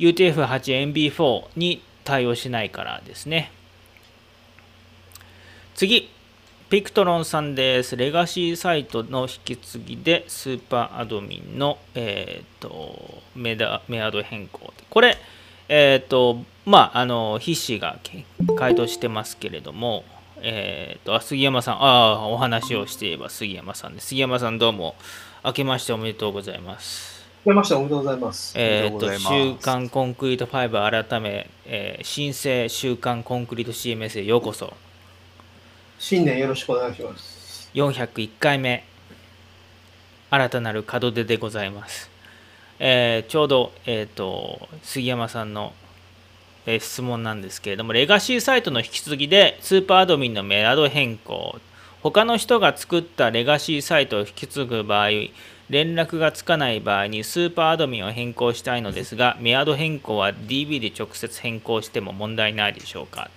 UTF-8MB4 に対応しないからですね。次、ピクトロンさんです。レガシーサイトの引き継ぎで、スーパーアドミンの、えーと、メダメアド変更。これ、えっ、ー、と、まあ、あの、筆詞が回答してますけれども、えっ、ー、と、杉山さん、ああ、お話をしていれば杉山さんです。杉山さん、どうも、明けましておめでとうございます。明けましておめでとうございます。えっ、ー、と、週刊コンクリート5改め、えー、新生週刊コンクリート CMS へようこそ。新年よろしくお願いします。401回目、新たなる門出でございます。えー、ちょうど、えーと、杉山さんの、えー、質問なんですけれども、レガシーサイトの引き継ぎでスーパーアドミンのメアド変更、他の人が作ったレガシーサイトを引き継ぐ場合、連絡がつかない場合にスーパーアドミンを変更したいのですが、メアド変更は DB で直接変更しても問題ないでしょうか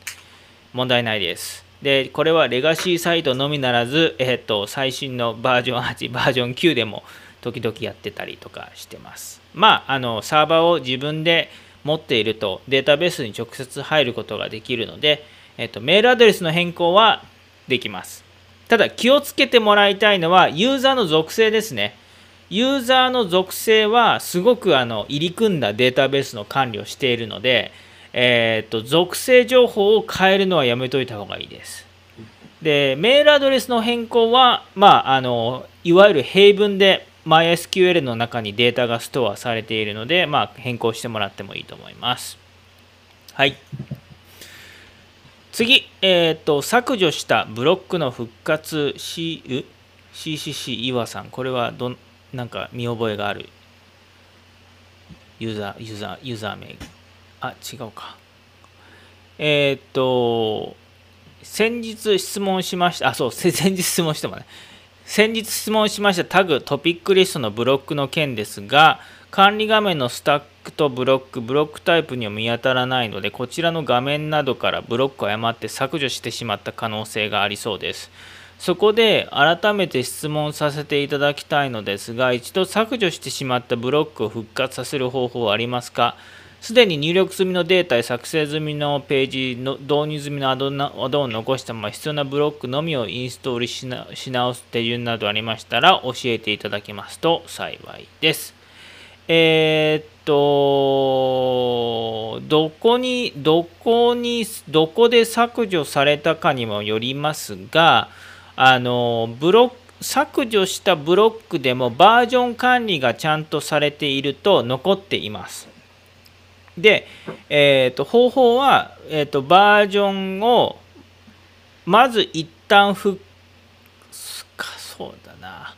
問題ないです。で、これはレガシーサイトのみならず、えっ、と、最新のバージョン8、バージョン9でも時々やってたりとかしてます。まあ、あの、サーバーを自分で持っているとデータベースに直接入ることができるので、えっ、と、メールアドレスの変更はできます。ただ気をつけてもらいたいのはユーザーの属性ですね。ユーザーの属性はすごくあの入り組んだデータベースの管理をしているので、えーと、属性情報を変えるのはやめといた方がいいです。で、メールアドレスの変更は、まあ、あのいわゆる平文で MySQL の中にデータがストアされているので、まあ、変更してもらってもいいと思います。はい。次、えっ、ー、と、削除したブロックの復活 C、CCC 岩さん、これはどなんか見覚えがある？ユーザー、ユーザー、ユーザー名。あ、違うか。えっ、ー、と、先日質問しました、あ、そう、先日質問してもね。先日質問しましたタグトピックリストのブロックの件ですが、管理画面のスタックとブロック、ブロックタイプには見当たらないので、こちらの画面などからブロックを誤って削除してしまった可能性がありそうです。そこで改めて質問させていただきたいのですが、一度削除してしまったブロックを復活させる方法はありますか？すでに入力済みのデータや作成済みのページの導入済みのアドオンを残したまま必要なブロックのみをインストールし直す手順などありましたら教えていただけますと幸いです。えー、っと、どこに、どこに、どこで削除されたかにもよりますが、あの、ブロック、削除したブロックでもバージョン管理がちゃんとされていると残っています。で、えー、と方法は、えー、とバージョンをまず一旦復かそうだな。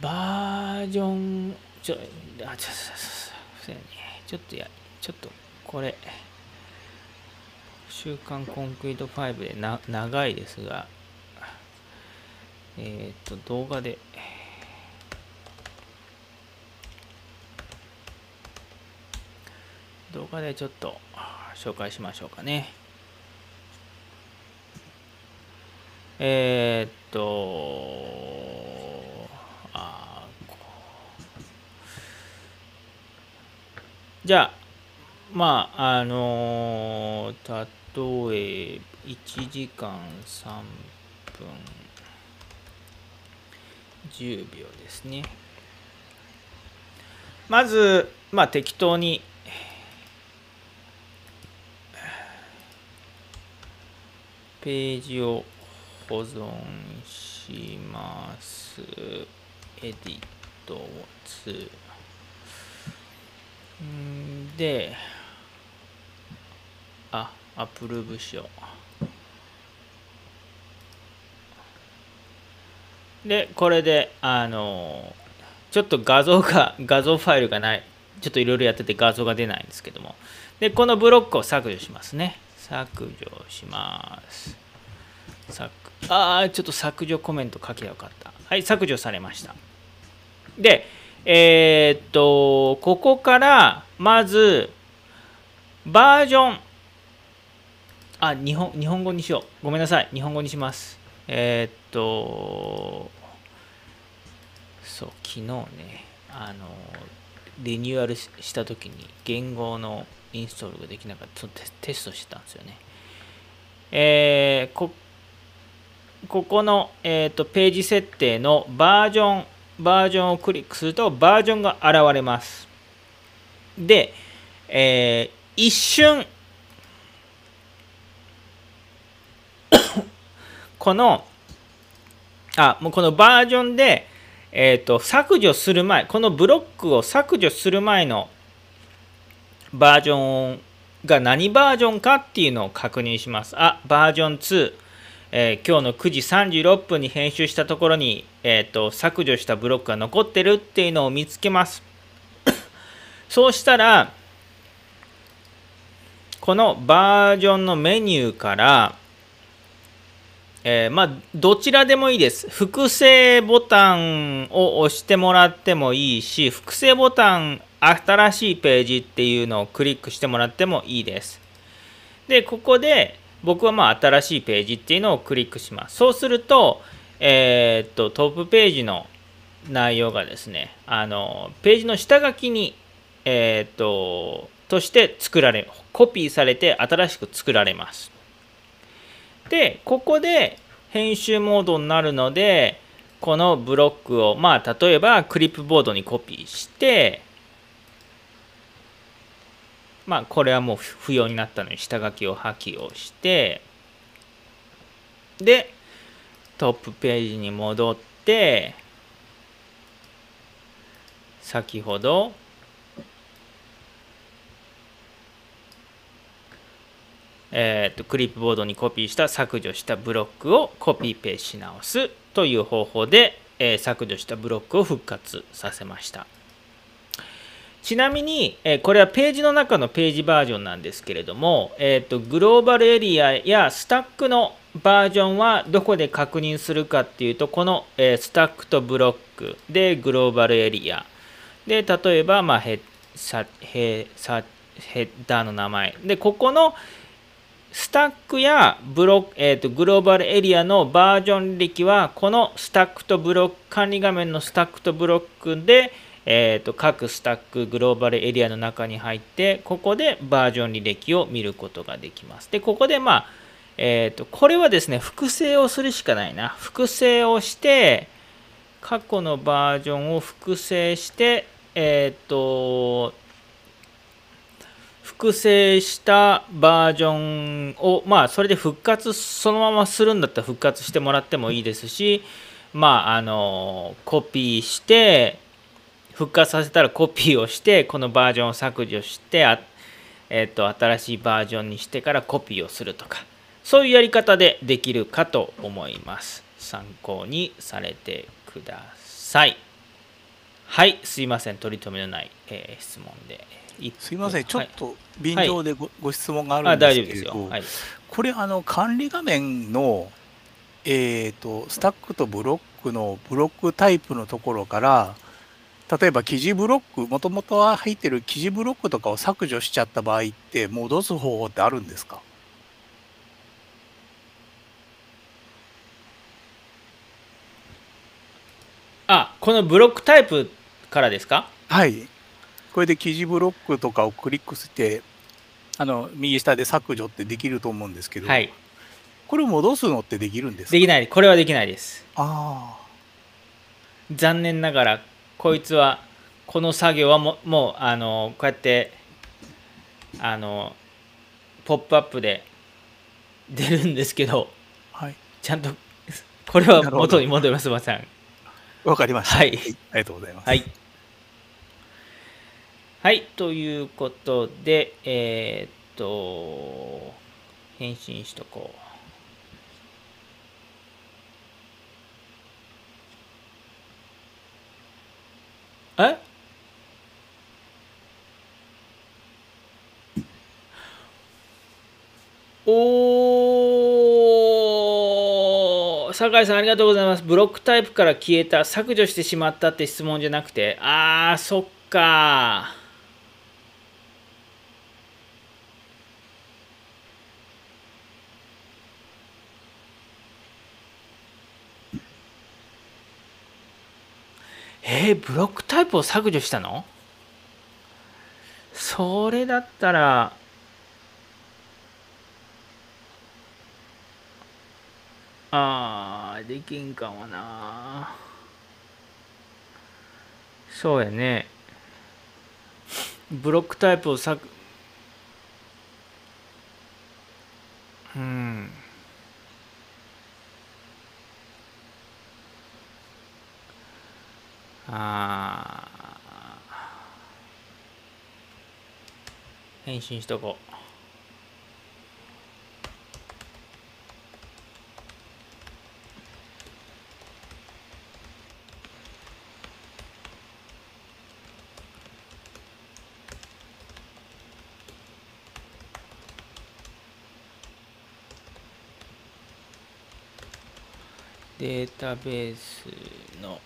バージョンちょあちょちょっとやちょっとこれ。週刊コンクリート5でな長いですが。えっ、ー、と動画で。動画でちょっと紹介しましょうかね。えー、っとあじゃあまああのー、例え1時間3分10秒ですね。まずまあ適当にページを保存します。エディット2。んで、あ、アプローブしよう。で、これで、あの、ちょっと画像が、画像ファイルがない。ちょっといろいろやってて画像が出ないんですけども。で、このブロックを削除しますね。削除します。ああ、ちょっと削除コメント書けばよかった。はい、削除されました。で、えー、っと、ここからまずバージョン、あ、日本日本語にしよう。ごめんなさい。日本語にします。えー、っと、そう、昨日ね、あの、リニューアルしたときに言語のインストールができなかったテストしてたんですよね。えー、こここの、えーと、ページ設定のバージョンバージョンをクリックするとバージョンが現れます。で、えー、一瞬 このあもうこのバージョンで、えーと削除する前このブロックを削除する前のバージョンが何バージョンかっていうのを確認します。あ、バージョン2。えー、今日の9時36分に編集したところに、えーと、削除したブロックが残ってるっていうのを見つけます。そうしたら、このバージョンのメニューからえー、まあどちらでもいいです複製ボタンを押してもらってもいいし複製ボタン新しいページっていうのをクリックしてもらってもいいです。でここで僕はまあ新しいページっていうのをクリックします。そうするとえー、っとトップページの内容がですねあのページの下書きにえー、っととして作られコピーされて新しく作られます。でここで編集モードになるのでこのブロックをまあ例えばクリップボードにコピーしてまあこれはもう不要になったのに下書きを破棄をしてでトップページに戻って先ほどえーと、クリップボードにコピーした削除したブロックをコピーペーし直すという方法で、え、削除したブロックを復活させました。ちなみに、え、これはページの中のページバージョンなんですけれども、えーと、グローバルエリアやスタックのバージョンはどこで確認するかっていうとこの、え、スタックとブロックでグローバルエリア。で例えば、まあ、ヘッヘッダーの名前。でここの、スタックやブロック、えーと、グローバルエリアのバージョン歴はこのスタックとブロック管理画面のスタックとブロックで、えーと、各スタックグローバルエリアの中に入ってここでバージョン履歴を見ることができます。でここでまあ、えーと、これはですね複製をするしかないな複製をして過去のバージョンを複製してえっ、ー、と複製したバージョンをまあそれで復活そのままするんだったら復活してもらってもいいですしまああのコピーして復活させたらコピーをしてこのバージョンを削除してあ、えーと、新しいバージョンにしてからコピーをするとかそういうやり方でできるかと思います。参考にされてください。はいすいません。取り留めのない、えー、質問で。すいません、ちょっと便乗でごはい、ご質問があるんですけれど、はい、これあの、管理画面の、えーと、スタックとブロックのブロックタイプのところから、例えば記事ブロック、もともとは入ってる記事ブロックとかを削除しちゃった場合って、戻す方法ってあるんですか？あこのブロックタイプからですか？はい。これで記事ブロックとかをクリックしてあの右下で削除ってできると思うんですけど、はい、これを戻すのってできるんですか？できないこれはできないです。ああ残念ながらこいつはこの作業はももうあのこうやってあのポップアップで出るんですけど、はい、ちゃんとこれは元に戻りますません。わかりました、はい、ありがとうございます、はい。はい、ということで、えー、っと、返信しとこう。え？おー、酒井さんありがとうございます。ブロックタイプから消えた、削除してしまったって質問じゃなくて、あー、そっかえー、ブロックタイプを削除したの？それだったらあーできんかもな。そうやね。ブロックタイプを削うん。あ返信しとこう。データベースの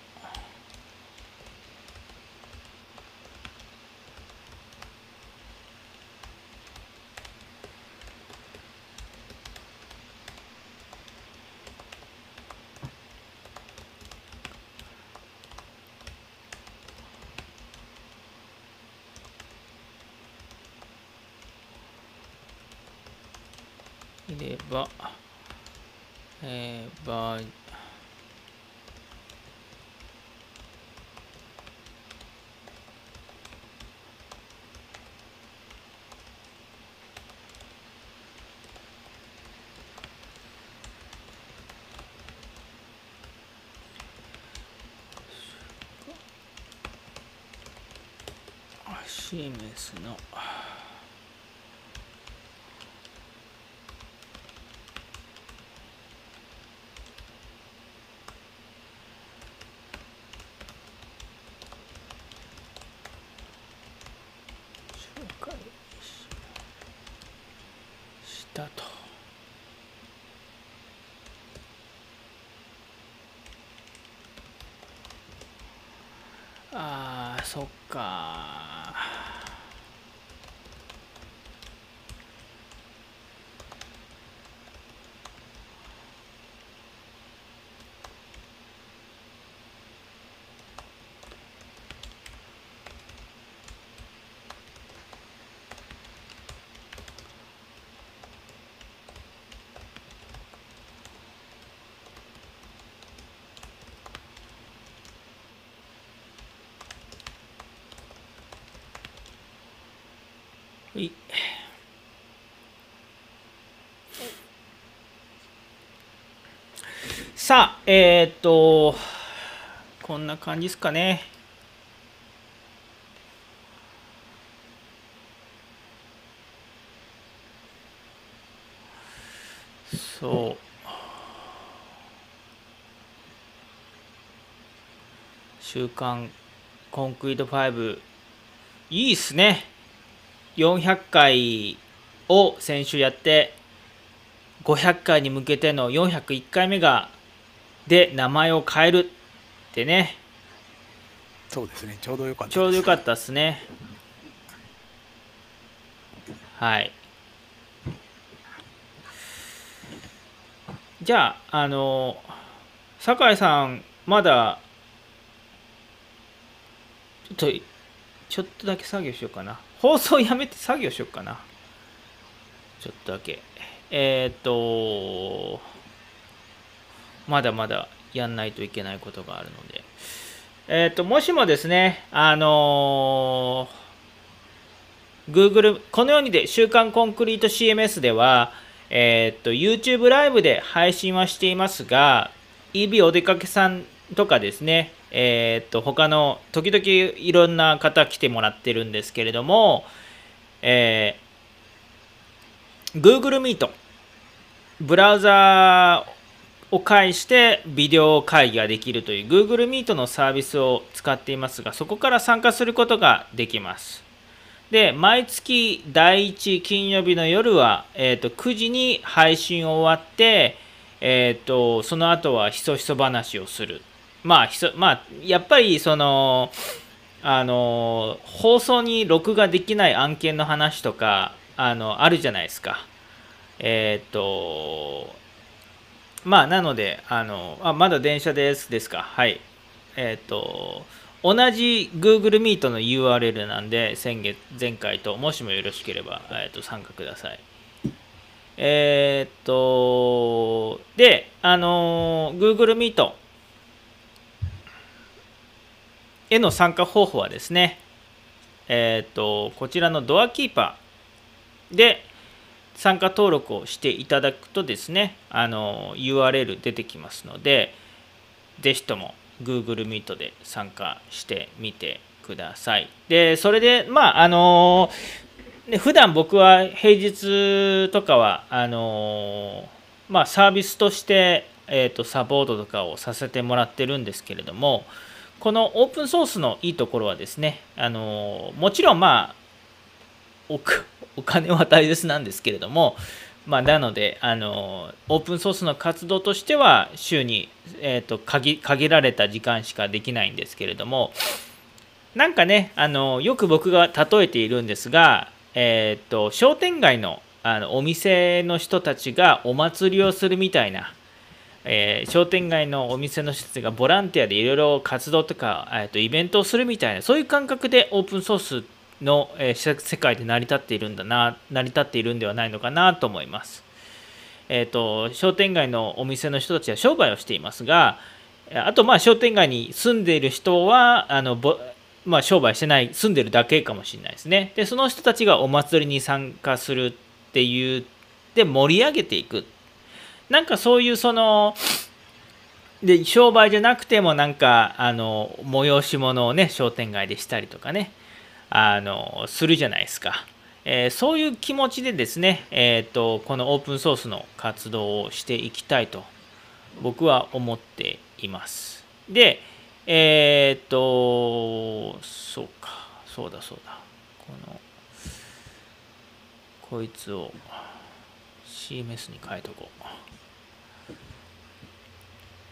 れば、えー、バーシーメスの紹介したと。あーそっかはい。さあえー、っとこんな感じですかね。そう。週刊コンクリート5いいっすね。400回を先週やって500回に向けての401回目がで名前を変えるってね。そうですね、ちょうどよかったちょうどよかったっすね。はい。じゃああの酒井さんまだちょっとちょっとだけ作業しようかな。放送やめて作業しようかな。ちょっとだけ。えっ、とまだまだやんないといけないことがあるので。えっ、ともしもですねあのー Google このようにで週刊コンクリート CMS ではえっ、と YouTube ライブで配信はしていますが EB お出かけさんとかですねえーっと他の時々いろんな方来てもらってるんですけれども、えー Google Meet ブラウザーを介してビデオ会議ができるという Google Meet のサービスを使っていますがそこから参加することができます。で毎月第1金曜日の夜は、えー、と9時に配信を終わって、えー、とその後はひそひそ話をする。まあひそまあやっぱりそのあの放送に録画できない案件の話とかあのあるじゃないですか。えっ、とまあなのであのあまだ電車ですですか。はい。えっ、と同じ Google Meet の URL なんで先月前回ともしもよろしければ、えー、と参加ください。えっ、とであの Google Meet への参加方法はですね、えっ、と、こちらのドアキーパーで参加登録をしていただくとですね、あの、URL 出てきますので、ぜひとも Google Meet で参加してみてください。で、それで、まあ、あの、ね普段僕は平日とかは、あの、まあ、サービスとして、えー、とサポートとかをさせてもらってるんですけれども、このオープンソースのいいところはですね、あのもちろんまあおお金は大切なんですけれども、まあ、なのであのオープンソースの活動としては週に、えーと、限限られた時間しかできないんですけれどもなんかねあのよく僕が例えているんですが、えーと、商店街のあのお店の人たちがお祭りをするみたいな、えー、商店街のお店の人たちがボランティアでいろいろ活動とか、えーとイベントをするみたいなそういう感覚でオープンソースの、えー、世界で成り立っているんだな成り立っているんではないのかなと思います。えーと、商店街のお店の人たちは商売をしていますがあとまあ商店街に住んでいる人はあのまあ、商売してない住んでるだけかもしれないですねでその人たちがお祭りに参加するっていうで盛り上げていくなんかそういうそので商売じゃなくてもなんかあの催し物をね商店街でしたりとかねあのするじゃないですか。えー、そういう気持ちでですね、えーと、このオープンソースの活動をしていきたいと僕は思っています。で、えっ、ー、と、そうか、そうだそうだ。この、こいつを CMS に変えとこう。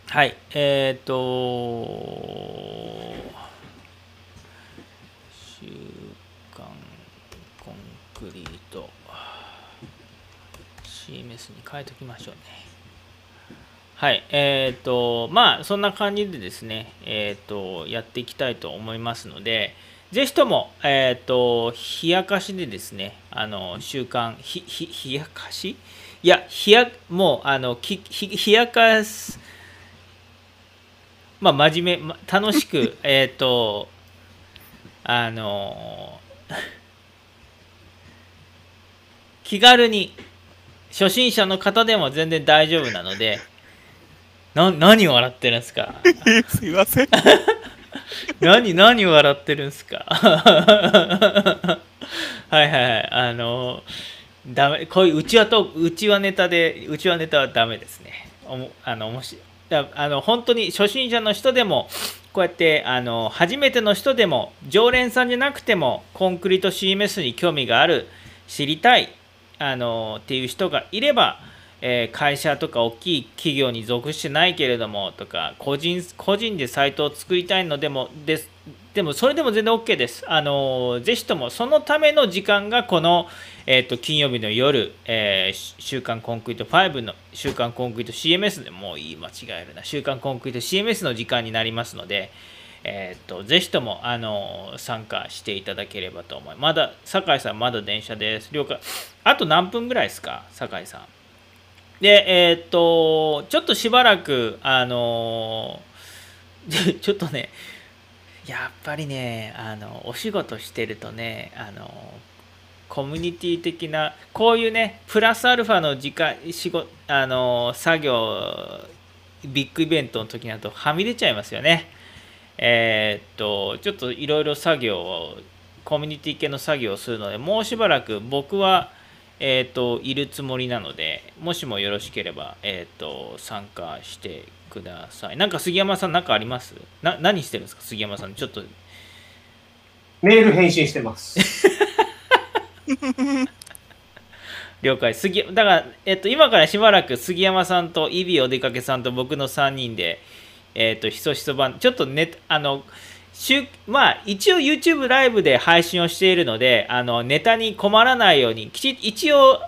はい、えっ、ー、と、週間コンクリート CMS に変えときましょうね。はいえっ、ー、とまあそんな感じでですねえっ、ー、とやっていきたいと思いますのでぜひとも、えっ、と、冷やかしでですね、あの、習慣、ひ、ひ、冷やかし？いや、冷や、もう、あの、き、冷やかす、まあ、真面目、楽しく、えっと、あの気軽に初心者の方でも全然大丈夫なのでな何笑ってるんですか？すいません。何何笑ってるんですか？はいはいはい。あのダメこういううちわとうちわネタでうちわネタはダメですね。おもあの面白いあの本当に初心者の人でもこうやってあの初めての人でも常連さんじゃなくてもコンクリート CMS に興味がある知りたいあのっていう人がいれば、えー、会社とか大きい企業に属してないけれどもとか個人個人でサイトを作りたいのでもですでもそれでも全然 OK です。あのぜひともそのための時間がこの、えーと、金曜日の夜、えー、週刊コンクリート5の週刊コンクリート CMS でもう言い間違えるな週刊コンクリート CMS の時間になりますので、えーと、ぜひともあの参加していただければと思います。まだ酒井さんまだ電車です。了解。あと何分ぐらいですか？酒井さん。でえっ、とちょっとしばらくあの ちょっとねやっぱりねあのお仕事してるとねあのコミュニティ的なこういうねプラスアルファの時間仕事あの作業ビッグイベントの時だとはみ出ちゃいますよねえー、っとちょっといろいろ作業をコミュニティ系の作業をするのでもうしばらく僕はえーと、いるつもりなのでもしもよろしければ、えーと参加してください。なんか杉山さん、何かあります？な何してるんですか、杉山さん。ちょっと。メール返信してます。了解。杉だから、えっと、今からしばらく杉山さんとイビお出かけさんと僕の3人で、えっと、ひそひそ版、ちょっとね、あの、週まあ、一応 YouTube ライブで配信をしているので、あのネタに困らないように、きち一応、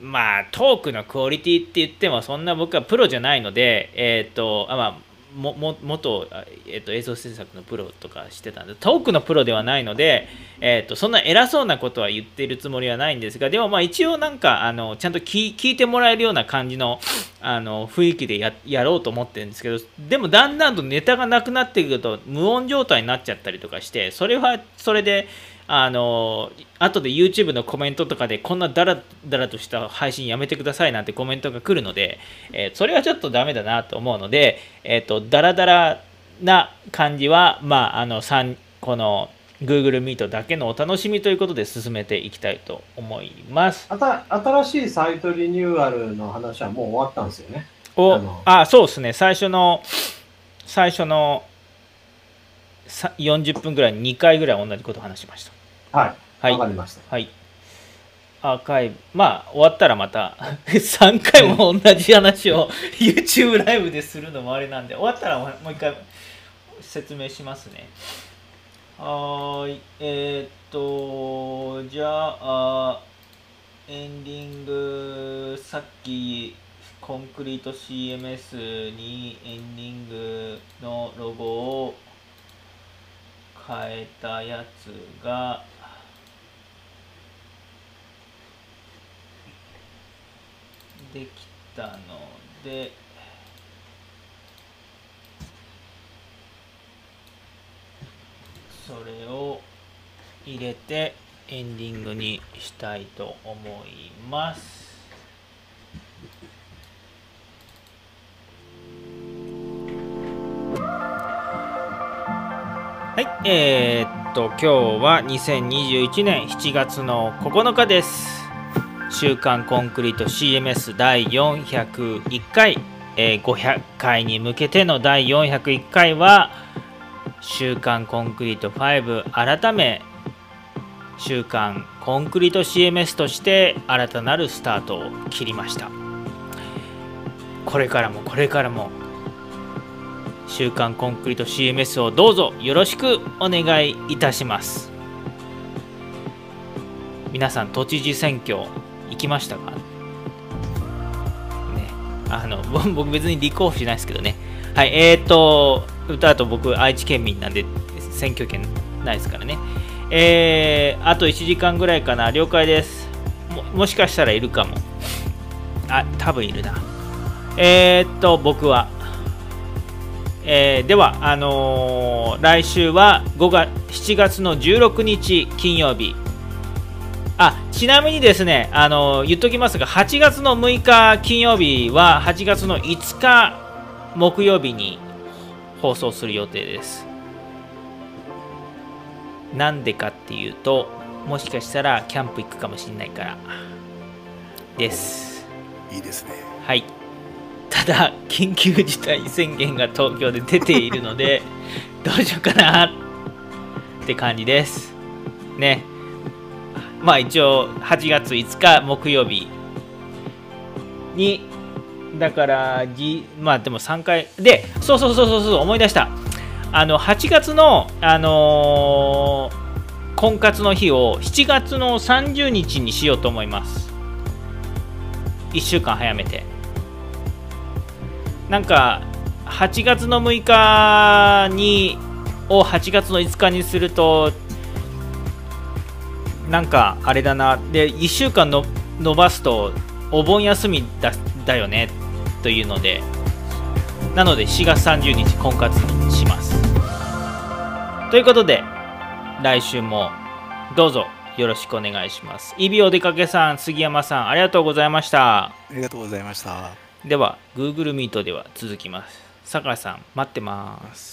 まあ、トークのクオリティって言っても、そんな僕はプロじゃないので、えっ、と、あまあ、もも元、えーと、映像制作のプロとかしてたんでトークのプロではないので、えーと、そんな偉そうなことは言ってるつもりはないんですがでもまあ一応なんかあのちゃんと聞いてもらえるような感じのあの雰囲気でややろうと思ってるんですけどでもだんだんとネタがなくなっていくると無音状態になっちゃったりとかしてそれはそれであの後で YouTube のコメントとかでこんなダラダラとした配信やめてくださいなんてコメントが来るので、えー、それはちょっとダメだなと思うので、えっ、ー、とダラダラな感じはまああの3この Google Meet だけのお楽しみということで進めていきたいと思います。新しいサイトリニューアルの話はもう終わったんですよね。おあそうですね最初の最初の40分ぐらいに2回ぐらい同じことを話しました。はい。はい。わかりました。はい。アーカイブまあ終わったらまた 3回も同じ話を YouTube ライブでするのもあれなんで終わったらもう一回説明しますねはいえー、っとじゃあエンディングさっきコンクリート CMS にエンディングのロゴを変えたやつができたのでそれを入れてエンディングにしたいと思います。はいえー、っと今日は2021年7月の9日です。週刊コンクリート CMS 第401回、えー、500回に向けての第401回は週刊コンクリート5改め週刊コンクリート CMS として新たなるスタートを切りました。これからもこれからも週刊コンクリート CMS をどうぞよろしくお願いいたします。皆さん都知事選挙きましたか？ね。あの 僕別に立候補しないですけどね。はいえー、っと歌と僕愛知県民なんで選挙権ないですからね。えー、あと1時間ぐらいかな。了解です。ももしかしたらいるかも。あ多分いるな。えー、っと僕は。えー、では、あのー、来週は5月7月の16日金曜日。あちなみにですね、あの言っときますが、8月の6日金曜日は8月の5日木曜日に放送する予定です。なんでかっていうと、もしかしたらキャンプ行くかもしれないからです。いいですね。はい。ただ、緊急事態宣言が東京で出ているので、どうしようかなって感じです。ね。まあ一応8月5日木曜日にだからじまあでも3回でそうそうそうそうそう思い出した。あの8月のあのー、婚活の日を7月の30日にしようと思います。1週間早めて。なんか8月の6日にを8月の5日にするとなんかあれだな。で1週間の伸ばすとお盆休みだだよねというので。なので4月30日婚活にします。ということで来週もどうぞよろしくお願いします。イビお出かけさん杉山さんありがとうございました。ありがとうございました。では Google Meet では続きます。酒井さん待ってます